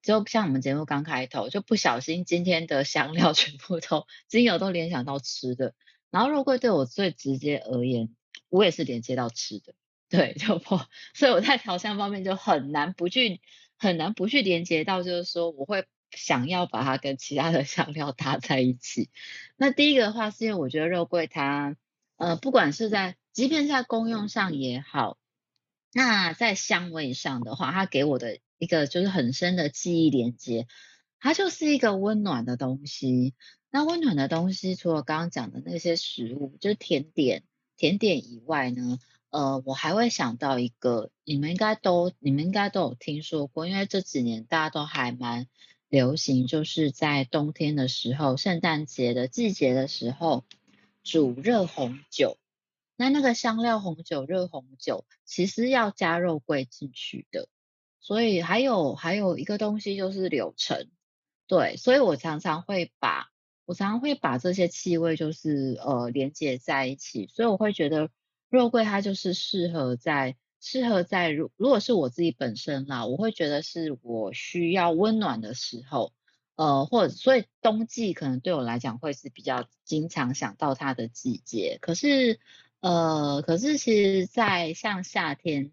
就像我们节目刚开头，就不小心今天的香料 [laughs] 全部都精油都联想到吃的，然后肉桂对我最直接而言，我也是连接到吃的，对，就不，所以我在调香方面就很难不去很难不去连接到，就是说我会想要把它跟其他的 [laughs] 香料搭在一起。那第一个的话是因为我觉得肉桂它，呃，不管是在即便是在功用上也好，那在香味上的话，它给我的。一个就是很深的记忆连接，它就是一个温暖的东西。那温暖的东西，除了刚刚讲的那些食物，就是甜点，甜点以外呢，呃，我还会想到一个，你们应该都，你们应该都有听说过，因为这几年大家都还蛮流行，就是在冬天的时候，圣诞节的季节的时候，煮热红酒。那那个香料红酒、热红酒，其实要加肉桂进去的。所以还有还有一个东西就是柳橙，对，所以我常常会把我常常会把这些气味就是呃连接在一起，所以我会觉得肉桂它就是适合在适合在如如果是我自己本身啦，我会觉得是我需要温暖的时候，呃，或所以冬季可能对我来讲会是比较经常想到它的季节，可是呃可是其实在像夏天。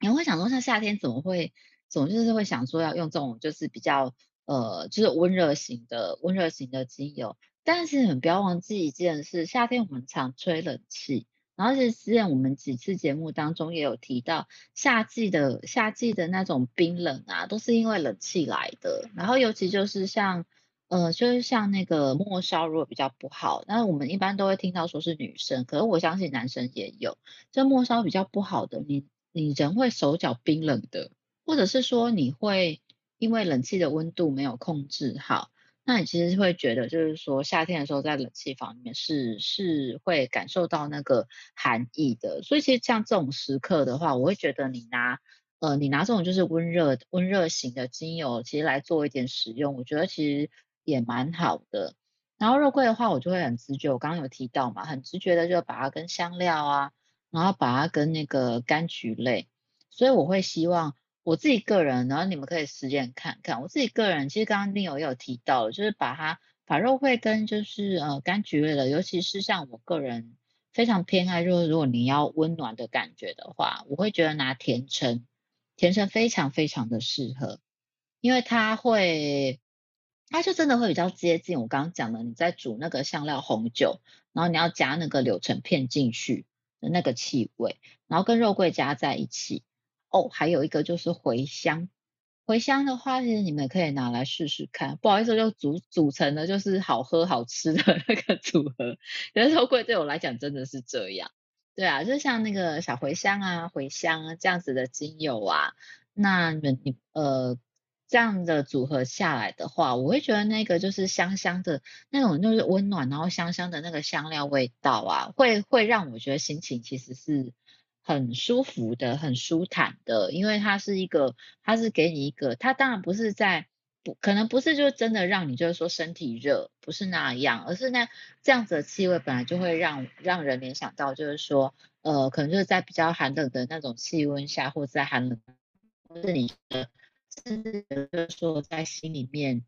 你会想说，像夏天怎么会总就是会想说要用这种就是比较呃就是温热型的温热型的精油，但是你不要忘记一件事，夏天我们常吹冷气，然后是之前我们几次节目当中也有提到，夏季的夏季的那种冰冷啊，都是因为冷气来的。然后尤其就是像呃就是像那个末梢如果比较不好，那我们一般都会听到说是女生，可是我相信男生也有，这末梢比较不好的你。你人会手脚冰冷的，或者是说你会因为冷气的温度没有控制好，那你其实会觉得就是说夏天的时候在冷气房里面是是会感受到那个寒意的。所以其实像这种时刻的话，我会觉得你拿呃你拿这种就是温热温热型的精油，其实来做一点使用，我觉得其实也蛮好的。然后肉桂的话，我就会很直觉，我刚刚有提到嘛，很直觉的就把它跟香料啊。然后把它跟那个柑橘类，所以我会希望我自己个人，然后你们可以实践看看。我自己个人其实刚刚 Neil 也有提到，就是把它把肉桂跟就是呃柑橘类的，尤其是像我个人非常偏爱，就是如果你要温暖的感觉的话，我会觉得拿甜橙，甜橙非常非常的适合，因为它会，它就真的会比较接近我刚刚讲的，你在煮那个香料红酒，然后你要加那个柳橙片进去。那个气味，然后跟肉桂加在一起哦，还有一个就是茴香。茴香的话，其实你们可以拿来试试看。不好意思，就组组成的就是好喝好吃的那个组合。可是肉桂对我来讲真的是这样。对啊，就像那个小茴香啊、茴香啊这样子的精油啊，那你们你呃这样的组合下来的话，我会觉得那个就是香香的那种，就是温暖然后香香的那个香料味道啊，会会让我觉得心情其实是很舒服的、很舒坦的，因为它是一个，它是给你一个，它当然不是在。不可能不是就真的让你就是说身体热，不是那样，而是那这样子的气味本来就会让让人联想到就是说，呃，可能就是在比较寒冷的那种气温下，或在寒冷，或是你的甚至就是说在心里面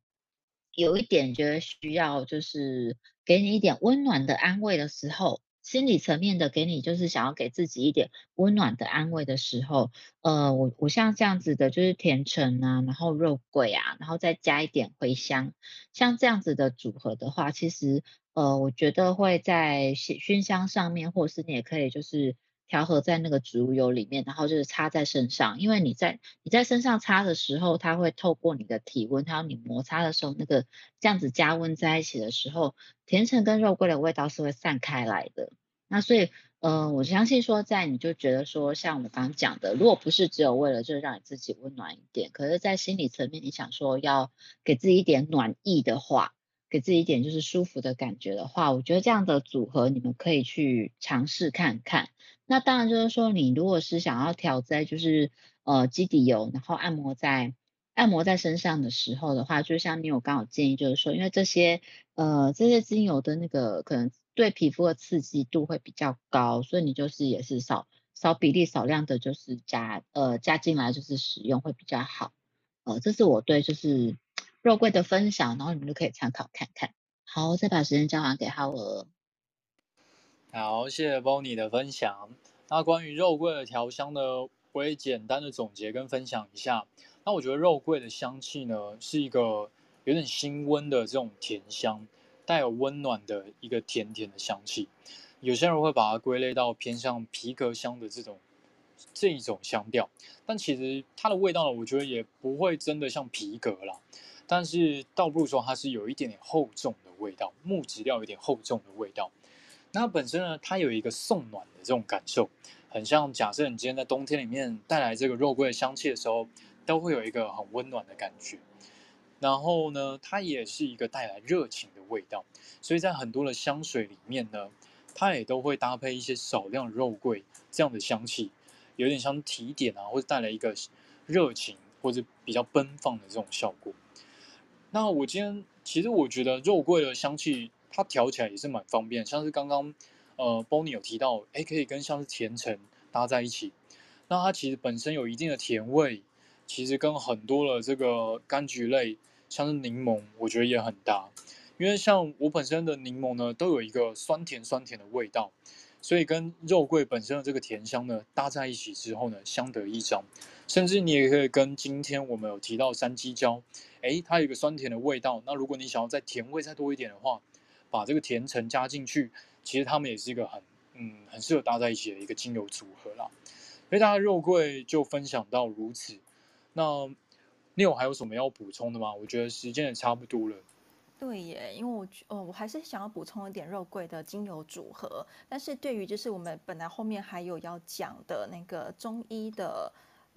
有一点觉得需要，就是给你一点温暖的安慰的时候。心理层面的给你，就是想要给自己一点温暖的安慰的时候，呃，我我像这样子的，就是甜橙啊，然后肉桂啊，然后再加一点茴香，像这样子的组合的话，其实呃，我觉得会在熏熏香上面，或是你也可以就是。调和在那个植物油里面，然后就是擦在身上，因为你在你在身上擦的时候，它会透过你的体温，还有你摩擦的时候，那个这样子加温在一起的时候，甜橙跟肉桂的味道是会散开来的。那所以，呃，我相信说，在你就觉得说，像我刚刚讲的，如果不是只有为了就是让你自己温暖一点，可是在心理层面，你想说要给自己一点暖意的话，给自己一点就是舒服的感觉的话，我觉得这样的组合你们可以去尝试看看。那当然就是说，你如果是想要调在就是呃基底油，然后按摩在按摩在身上的时候的话，就像你有刚好建议，就是说，因为这些呃这些精油的那个可能对皮肤的刺激度会比较高，所以你就是也是少少比例少量的，就是加呃加进来就是使用会比较好。呃，这是我对就是肉桂的分享，然后你们就可以参考看看。好，再把时间交还给浩尔。好，谢谢 Bonnie 的分享。那关于肉桂的调香呢，我也简单的总结跟分享一下。那我觉得肉桂的香气呢，是一个有点辛温的这种甜香，带有温暖的一个甜甜的香气。有些人会把它归类到偏向皮革香的这种这一种香调，但其实它的味道呢，我觉得也不会真的像皮革啦。但是倒不如说它是有一点点厚重的味道，木质调有点厚重的味道。那本身呢，它有一个送暖的这种感受，很像假设你今天在冬天里面带来这个肉桂的香气的时候，都会有一个很温暖的感觉。然后呢，它也是一个带来热情的味道，所以在很多的香水里面呢，它也都会搭配一些少量肉桂这样的香气，有点像提点啊，或者带来一个热情或者比较奔放的这种效果。那我今天其实我觉得肉桂的香气。它调起来也是蛮方便，像是刚刚呃，Bonnie 有提到，哎，可以跟像是甜橙搭在一起。那它其实本身有一定的甜味，其实跟很多的这个柑橘类，像是柠檬，我觉得也很搭。因为像我本身的柠檬呢，都有一个酸甜酸甜的味道，所以跟肉桂本身的这个甜香呢搭在一起之后呢，相得益彰。甚至你也可以跟今天我们有提到山鸡椒，哎，它有一个酸甜的味道。那如果你想要再甜味再多一点的话，把这个甜橙加进去，其实它们也是一个很嗯很适合搭在一起的一个精油组合啦。所以大家肉桂就分享到如此。那 Neil 还有什么要补充的吗？我觉得时间也差不多了。对耶，因为我呃我还是想要补充一点肉桂的精油组合。但是对于就是我们本来后面还有要讲的那个中医的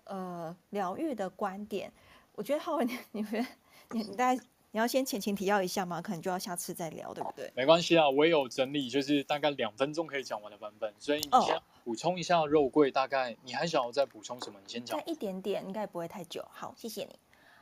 呃疗愈的观点，我觉得浩文你你们你你大家。你要先前情提要一下吗？可能就要下次再聊，对不对？没关系啊，我也有整理，就是大概两分钟可以讲完的版本，所以你先补充一下肉桂。大概你还想要再补充什么？你先讲。再一点点，应该不会太久。好，谢谢你。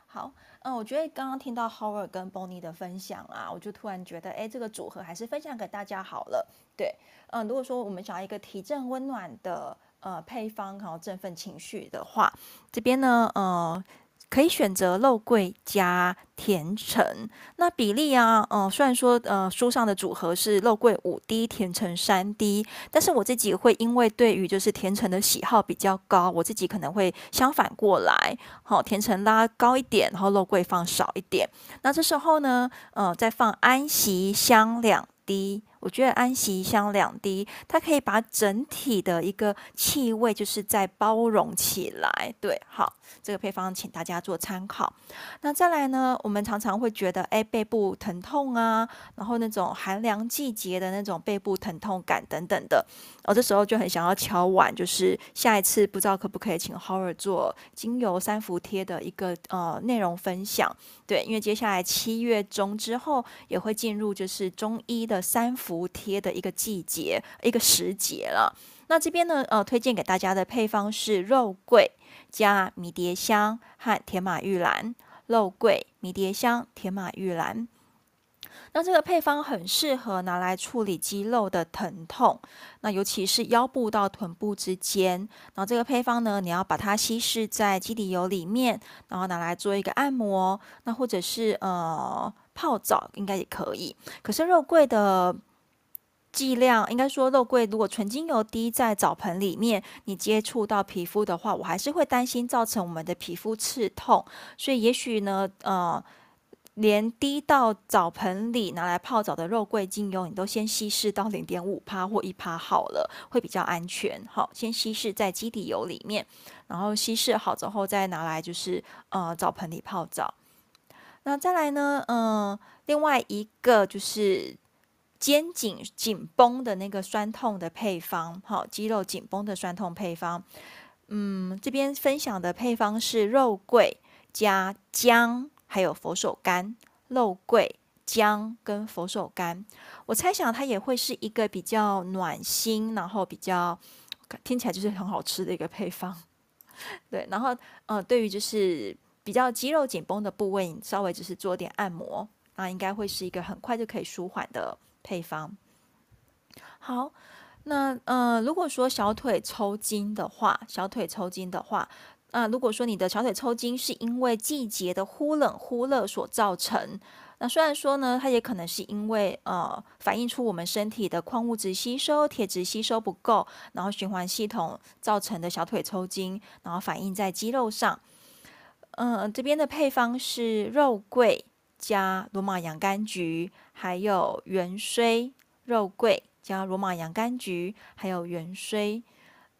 好，嗯，我觉得刚刚听到 Howard 跟 Bonnie 的分享啊，我就突然觉得，哎，这个组合还是分享给大家好了。对，嗯，如果说我们想要一个提振温暖的呃配方，然后振奋情绪的话，这边呢，呃。可以选择肉桂加甜橙，那比例啊，呃，虽然说呃书上的组合是肉桂五滴，甜橙三滴，但是我自己会因为对于就是甜橙的喜好比较高，我自己可能会相反过来，好，甜橙拉高一点，然后肉桂放少一点。那这时候呢，呃，再放安息香两滴，我觉得安息香两滴，它可以把整体的一个气味就是再包容起来。对，好，这个配方请大家做参考。那再来呢，我们常常会觉得，哎，背部疼痛啊，然后那种寒凉季节的那种背部疼痛感等等的，我、哦、这时候就很想要敲碗，就是下一次不知道可不可以请 Howard 做精油三伏贴的一个呃内容分享。对，因为接下来七月中之后也会进入就是中医的三伏。贴的一个季节，一个时节了。那这边呢，呃，推荐给大家的配方是肉桂加迷迭香和甜马玉兰。肉桂、迷迭香、甜马玉兰。那这个配方很适合拿来处理肌肉的疼痛，那尤其是腰部到臀部之间。然后这个配方呢，你要把它稀释在基底油里面，然后拿来做一个按摩，那或者是呃泡澡，应该也可以。可是肉桂的剂量应该说，肉桂如果纯精油滴在澡盆里面，你接触到皮肤的话，我还是会担心造成我们的皮肤刺痛。所以也许呢，呃，连滴到澡盆里拿来泡澡的肉桂精油，你都先稀释到零点五趴或一趴好了，会比较安全。好，先稀释在基底油里面，然后稀释好之后再拿来就是呃澡盆里泡澡。那再来呢，嗯、呃，另外一个就是。肩颈紧绷的那个酸痛的配方，好，肌肉紧绷的酸痛配方。嗯，这边分享的配方是肉桂加姜，还有佛手柑。肉桂、姜跟佛手柑，我猜想它也会是一个比较暖心，然后比较听起来就是很好吃的一个配方。[laughs] 对，然后呃，对于就是比较肌肉紧绷的部位，稍微只是做点按摩，那应该会是一个很快就可以舒缓的。配方好，那呃，如果说小腿抽筋的话，小腿抽筋的话，那、呃、如果说你的小腿抽筋是因为季节的忽冷忽热所造成，那虽然说呢，它也可能是因为呃，反映出我们身体的矿物质吸收、铁质吸收不够，然后循环系统造成的小腿抽筋，然后反映在肌肉上。嗯、这边的配方是肉桂。加罗马洋甘菊，还有芫荽、肉桂，加罗马洋甘菊，还有芫荽。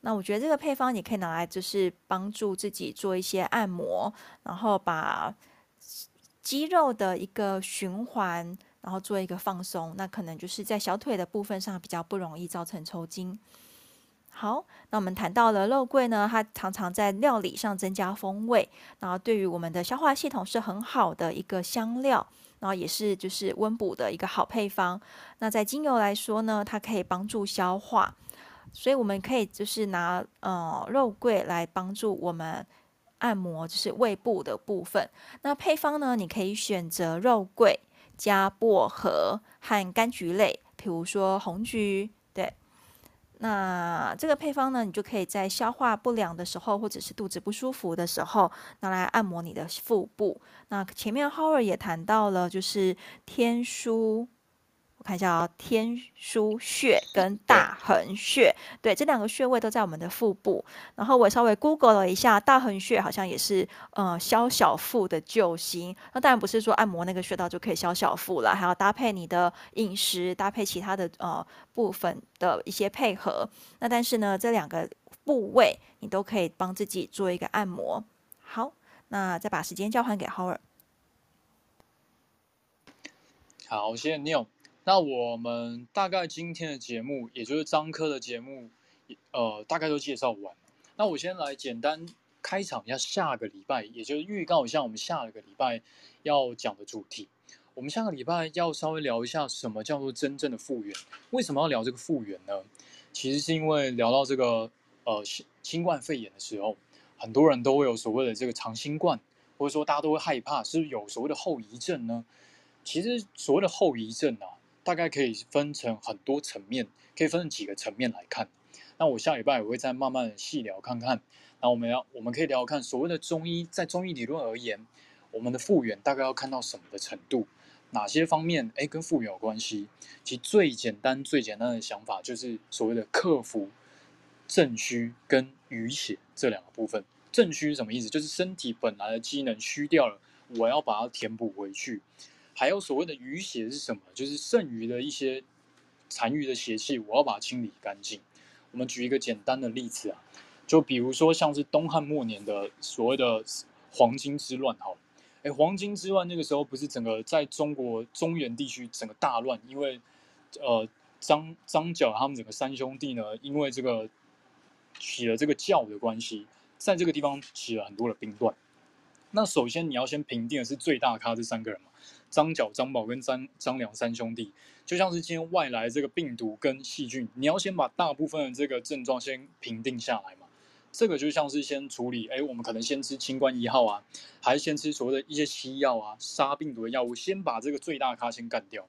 那我觉得这个配方你可以拿来，就是帮助自己做一些按摩，然后把肌肉的一个循环，然后做一个放松。那可能就是在小腿的部分上比较不容易造成抽筋。好，那我们谈到了肉桂呢，它常常在料理上增加风味，然后对于我们的消化系统是很好的一个香料，然后也是就是温补的一个好配方。那在精油来说呢，它可以帮助消化，所以我们可以就是拿呃肉桂来帮助我们按摩，就是胃部的部分。那配方呢，你可以选择肉桂加薄荷和柑橘类，比如说红橘。那这个配方呢，你就可以在消化不良的时候，或者是肚子不舒服的时候，拿来按摩你的腹部。那前面 Howard 也谈到了，就是天枢。看一下啊、天枢穴跟大横穴，对，这两个穴位都在我们的腹部。然后我稍微 Google 了一下，大横穴好像也是呃消小腹的救星。那当然不是说按摩那个穴道就可以消小腹了，还要搭配你的饮食，搭配其他的呃部分的一些配合。那但是呢，这两个部位你都可以帮自己做一个按摩。好，那再把时间交还给 Howard。好，谢谢 Neil。那我们大概今天的节目，也就是张科的节目，呃，大概都介绍完。那我先来简单开场一下下个礼拜，也就是预告一下我们下个礼拜要讲的主题。我们下个礼拜要稍微聊一下什么叫做真正的复原。为什么要聊这个复原呢？其实是因为聊到这个呃新新冠肺炎的时候，很多人都会有所谓的这个长新冠，或者说大家都会害怕，是不是有所谓的后遗症呢？其实所谓的后遗症啊。大概可以分成很多层面，可以分成几个层面来看。那我下礼拜也会再慢慢细聊看看。那我们要，我们可以聊看所谓的中医，在中医理论而言，我们的复原大概要看到什么的程度，哪些方面哎跟复原有关系？其实最简单、最简单的想法就是所谓的克服正虚跟余血这两个部分。正虚是什么意思？就是身体本来的机能虚掉了，我要把它填补回去。还有所谓的余血是什么？就是剩余的一些残余的邪气，我要把它清理干净。我们举一个简单的例子啊，就比如说像是东汉末年的所谓的黄巾之乱，好，哎，黄巾之乱那个时候不是整个在中国中原地区整个大乱，因为呃张张角他们整个三兄弟呢，因为这个起了这个教的关系，在这个地方起了很多的兵乱。那首先你要先平定的是最大咖这三个人嘛，张角、张宝跟张张良三兄弟，就像是今天外来这个病毒跟细菌，你要先把大部分的这个症状先平定下来嘛。这个就像是先处理，哎，我们可能先吃清冠一号啊，还是先吃所谓的一些西药啊，杀病毒的药物，先把这个最大咖先干掉，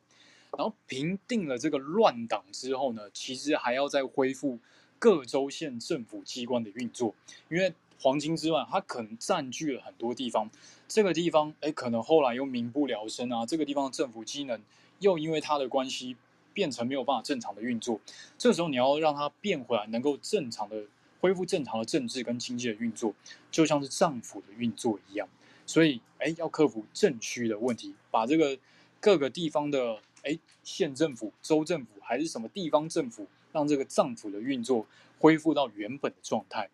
然后平定了这个乱党之后呢，其实还要再恢复各州县政府机关的运作，因为。黄金之乱，它可能占据了很多地方，这个地方，哎，可能后来又民不聊生啊，这个地方的政府机能又因为它的关系变成没有办法正常的运作，这时候你要让它变回来，能够正常的恢复正常的政治跟经济的运作，就像是脏腑的运作一样，所以，哎，要克服政区的问题，把这个各个地方的，哎，县政府、州政府还是什么地方政府，让这个脏腑的运作恢复到原本的状态，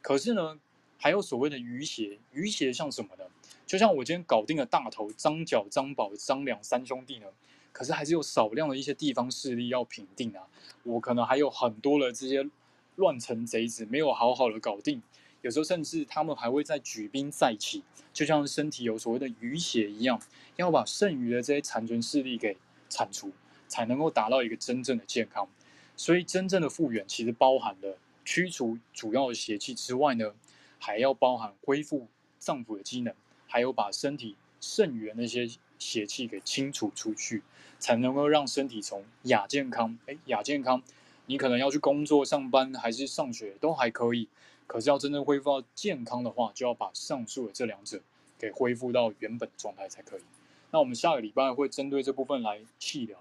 可是呢，还有所谓的余邪，余邪像什么呢？就像我今天搞定了大头张角、张宝、张良三兄弟呢，可是还是有少量的一些地方势力要平定啊。我可能还有很多的这些乱臣贼子没有好好的搞定，有时候甚至他们还会再举兵再起，就像身体有所谓的淤血一样，要把剩余的这些残存势力给铲除，才能够达到一个真正的健康。所以真正的复原其实包含了驱除主要的邪气之外呢。还要包含恢复脏腑的机能，还有把身体剩余的那些邪气给清除出去，才能够让身体从亚健康，哎，亚健康，你可能要去工作、上班还是上学都还可以，可是要真正恢复到健康的话，就要把上述的这两者给恢复到原本状态才可以。那我们下个礼拜会针对这部分来细聊。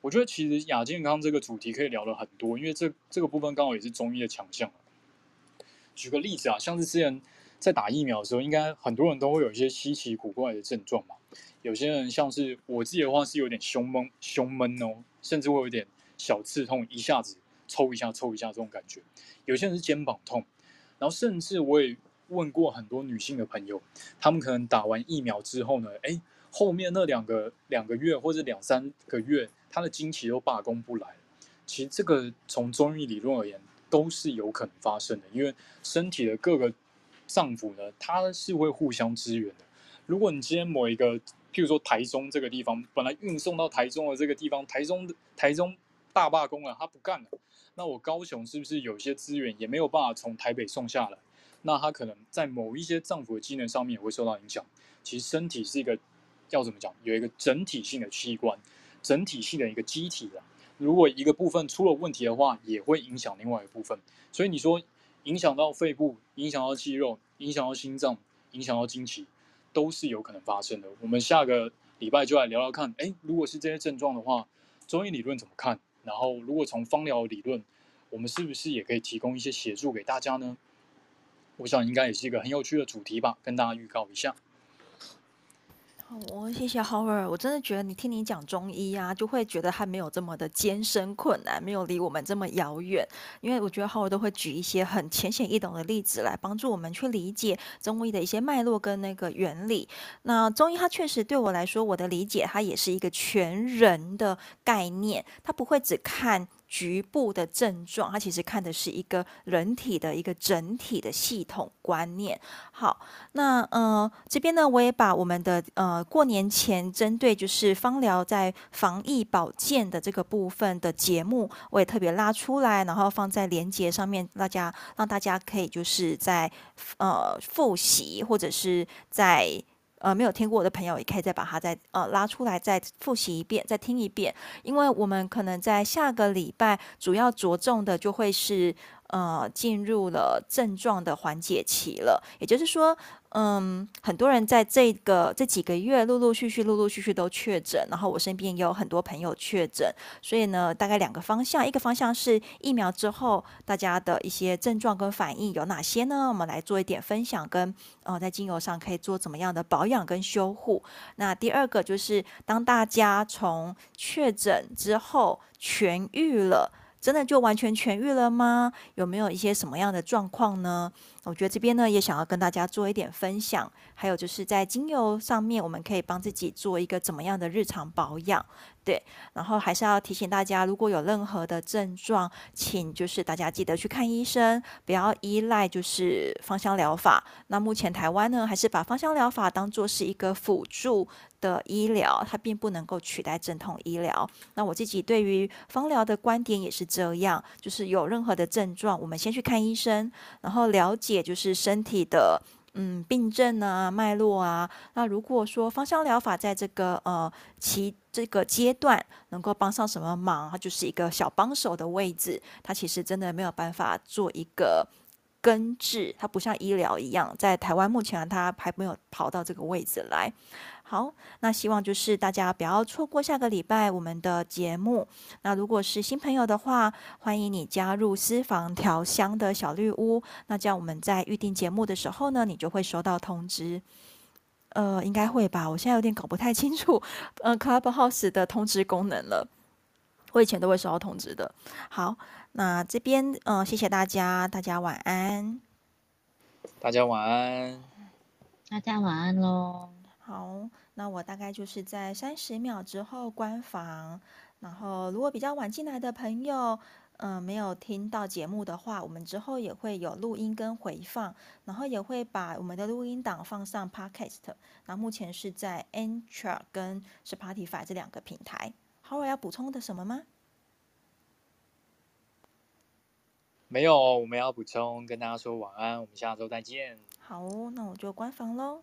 我觉得其实亚健康这个主题可以聊了很多，因为这这个部分刚好也是中医的强项。举个例子啊，像是之前在打疫苗的时候，应该很多人都会有一些稀奇古怪的症状嘛。有些人像是我自己的话是有点胸闷，胸闷哦，甚至会有点小刺痛，一下子抽一下抽一下这种感觉。有些人是肩膀痛，然后甚至我也问过很多女性的朋友，她们可能打完疫苗之后呢，哎，后面那两个两个月或者两三个月，她的经期都罢工不来。其实这个从中医理论而言，都是有可能发生的，因为身体的各个脏腑呢，它是会互相支援的。如果你今天某一个，譬如说台中这个地方，本来运送到台中的这个地方，台中台中大罢工了，他不干了，那我高雄是不是有些资源也没有办法从台北送下来？那他可能在某一些脏腑的机能上面也会受到影响。其实身体是一个要怎么讲，有一个整体性的器官，整体性的一个机体的。如果一个部分出了问题的话，也会影响另外一部分。所以你说影响到肺部、影响到肌肉、影响到心脏、影响到经期，都是有可能发生的。我们下个礼拜就来聊聊看，哎，如果是这些症状的话，中医理论怎么看？然后如果从方疗理论，我们是不是也可以提供一些协助给大家呢？我想应该也是一个很有趣的主题吧，跟大家预告一下。我谢谢 Howard，我真的觉得你听你讲中医啊，就会觉得他没有这么的艰深困难，没有离我们这么遥远。因为我觉得 Howard 都会举一些很浅显易懂的例子来帮助我们去理解中医的一些脉络跟那个原理。那中医它确实对我来说，我的理解它也是一个全人的概念，它不会只看。局部的症状，它其实看的是一个人体的一个整体的系统观念。好，那呃这边呢，我也把我们的呃过年前针对就是芳疗在防疫保健的这个部分的节目，我也特别拉出来，然后放在连接上面，大家让大家可以就是在呃复习或者是在。呃，没有听过的朋友也可以再把它再呃拉出来，再复习一遍，再听一遍。因为我们可能在下个礼拜主要着重的就会是呃进入了症状的缓解期了，也就是说。嗯，很多人在这个这几个月陆陆续续、陆陆续续都确诊，然后我身边也有很多朋友确诊，所以呢，大概两个方向，一个方向是疫苗之后大家的一些症状跟反应有哪些呢？我们来做一点分享，跟呃，在精油上可以做怎么样的保养跟修护。那第二个就是当大家从确诊之后痊愈了，真的就完全痊愈了吗？有没有一些什么样的状况呢？我觉得这边呢也想要跟大家做一点分享，还有就是在精油上面，我们可以帮自己做一个怎么样的日常保养，对。然后还是要提醒大家，如果有任何的症状，请就是大家记得去看医生，不要依赖就是芳香疗法。那目前台湾呢，还是把芳香疗法当做是一个辅助的医疗，它并不能够取代正统医疗。那我自己对于芳疗的观点也是这样，就是有任何的症状，我们先去看医生，然后了解。就是身体的嗯病症啊脉络啊，那如果说芳香疗法在这个呃其这个阶段能够帮上什么忙，它就是一个小帮手的位置，它其实真的没有办法做一个根治，它不像医疗一样，在台湾目前它还没有跑到这个位置来。好，那希望就是大家不要错过下个礼拜我们的节目。那如果是新朋友的话，欢迎你加入私房调香的小绿屋。那这样我们在预定节目的时候呢，你就会收到通知。呃，应该会吧？我现在有点搞不太清楚，呃，Clubhouse 的通知功能了。我以前都会收到通知的。好，那这边嗯、呃，谢谢大家，大家晚安。大家晚安。大家晚安喽。好，那我大概就是在三十秒之后关房。然后，如果比较晚进来的朋友，嗯、呃，没有听到节目的话，我们之后也会有录音跟回放，然后也会把我们的录音档放上 Podcast。那目前是在 Anchor 跟 Spotify 这两个平台。好，我要补充的什么吗？没有，我们要补充跟大家说晚安，我们下周再见。好，那我就关房喽。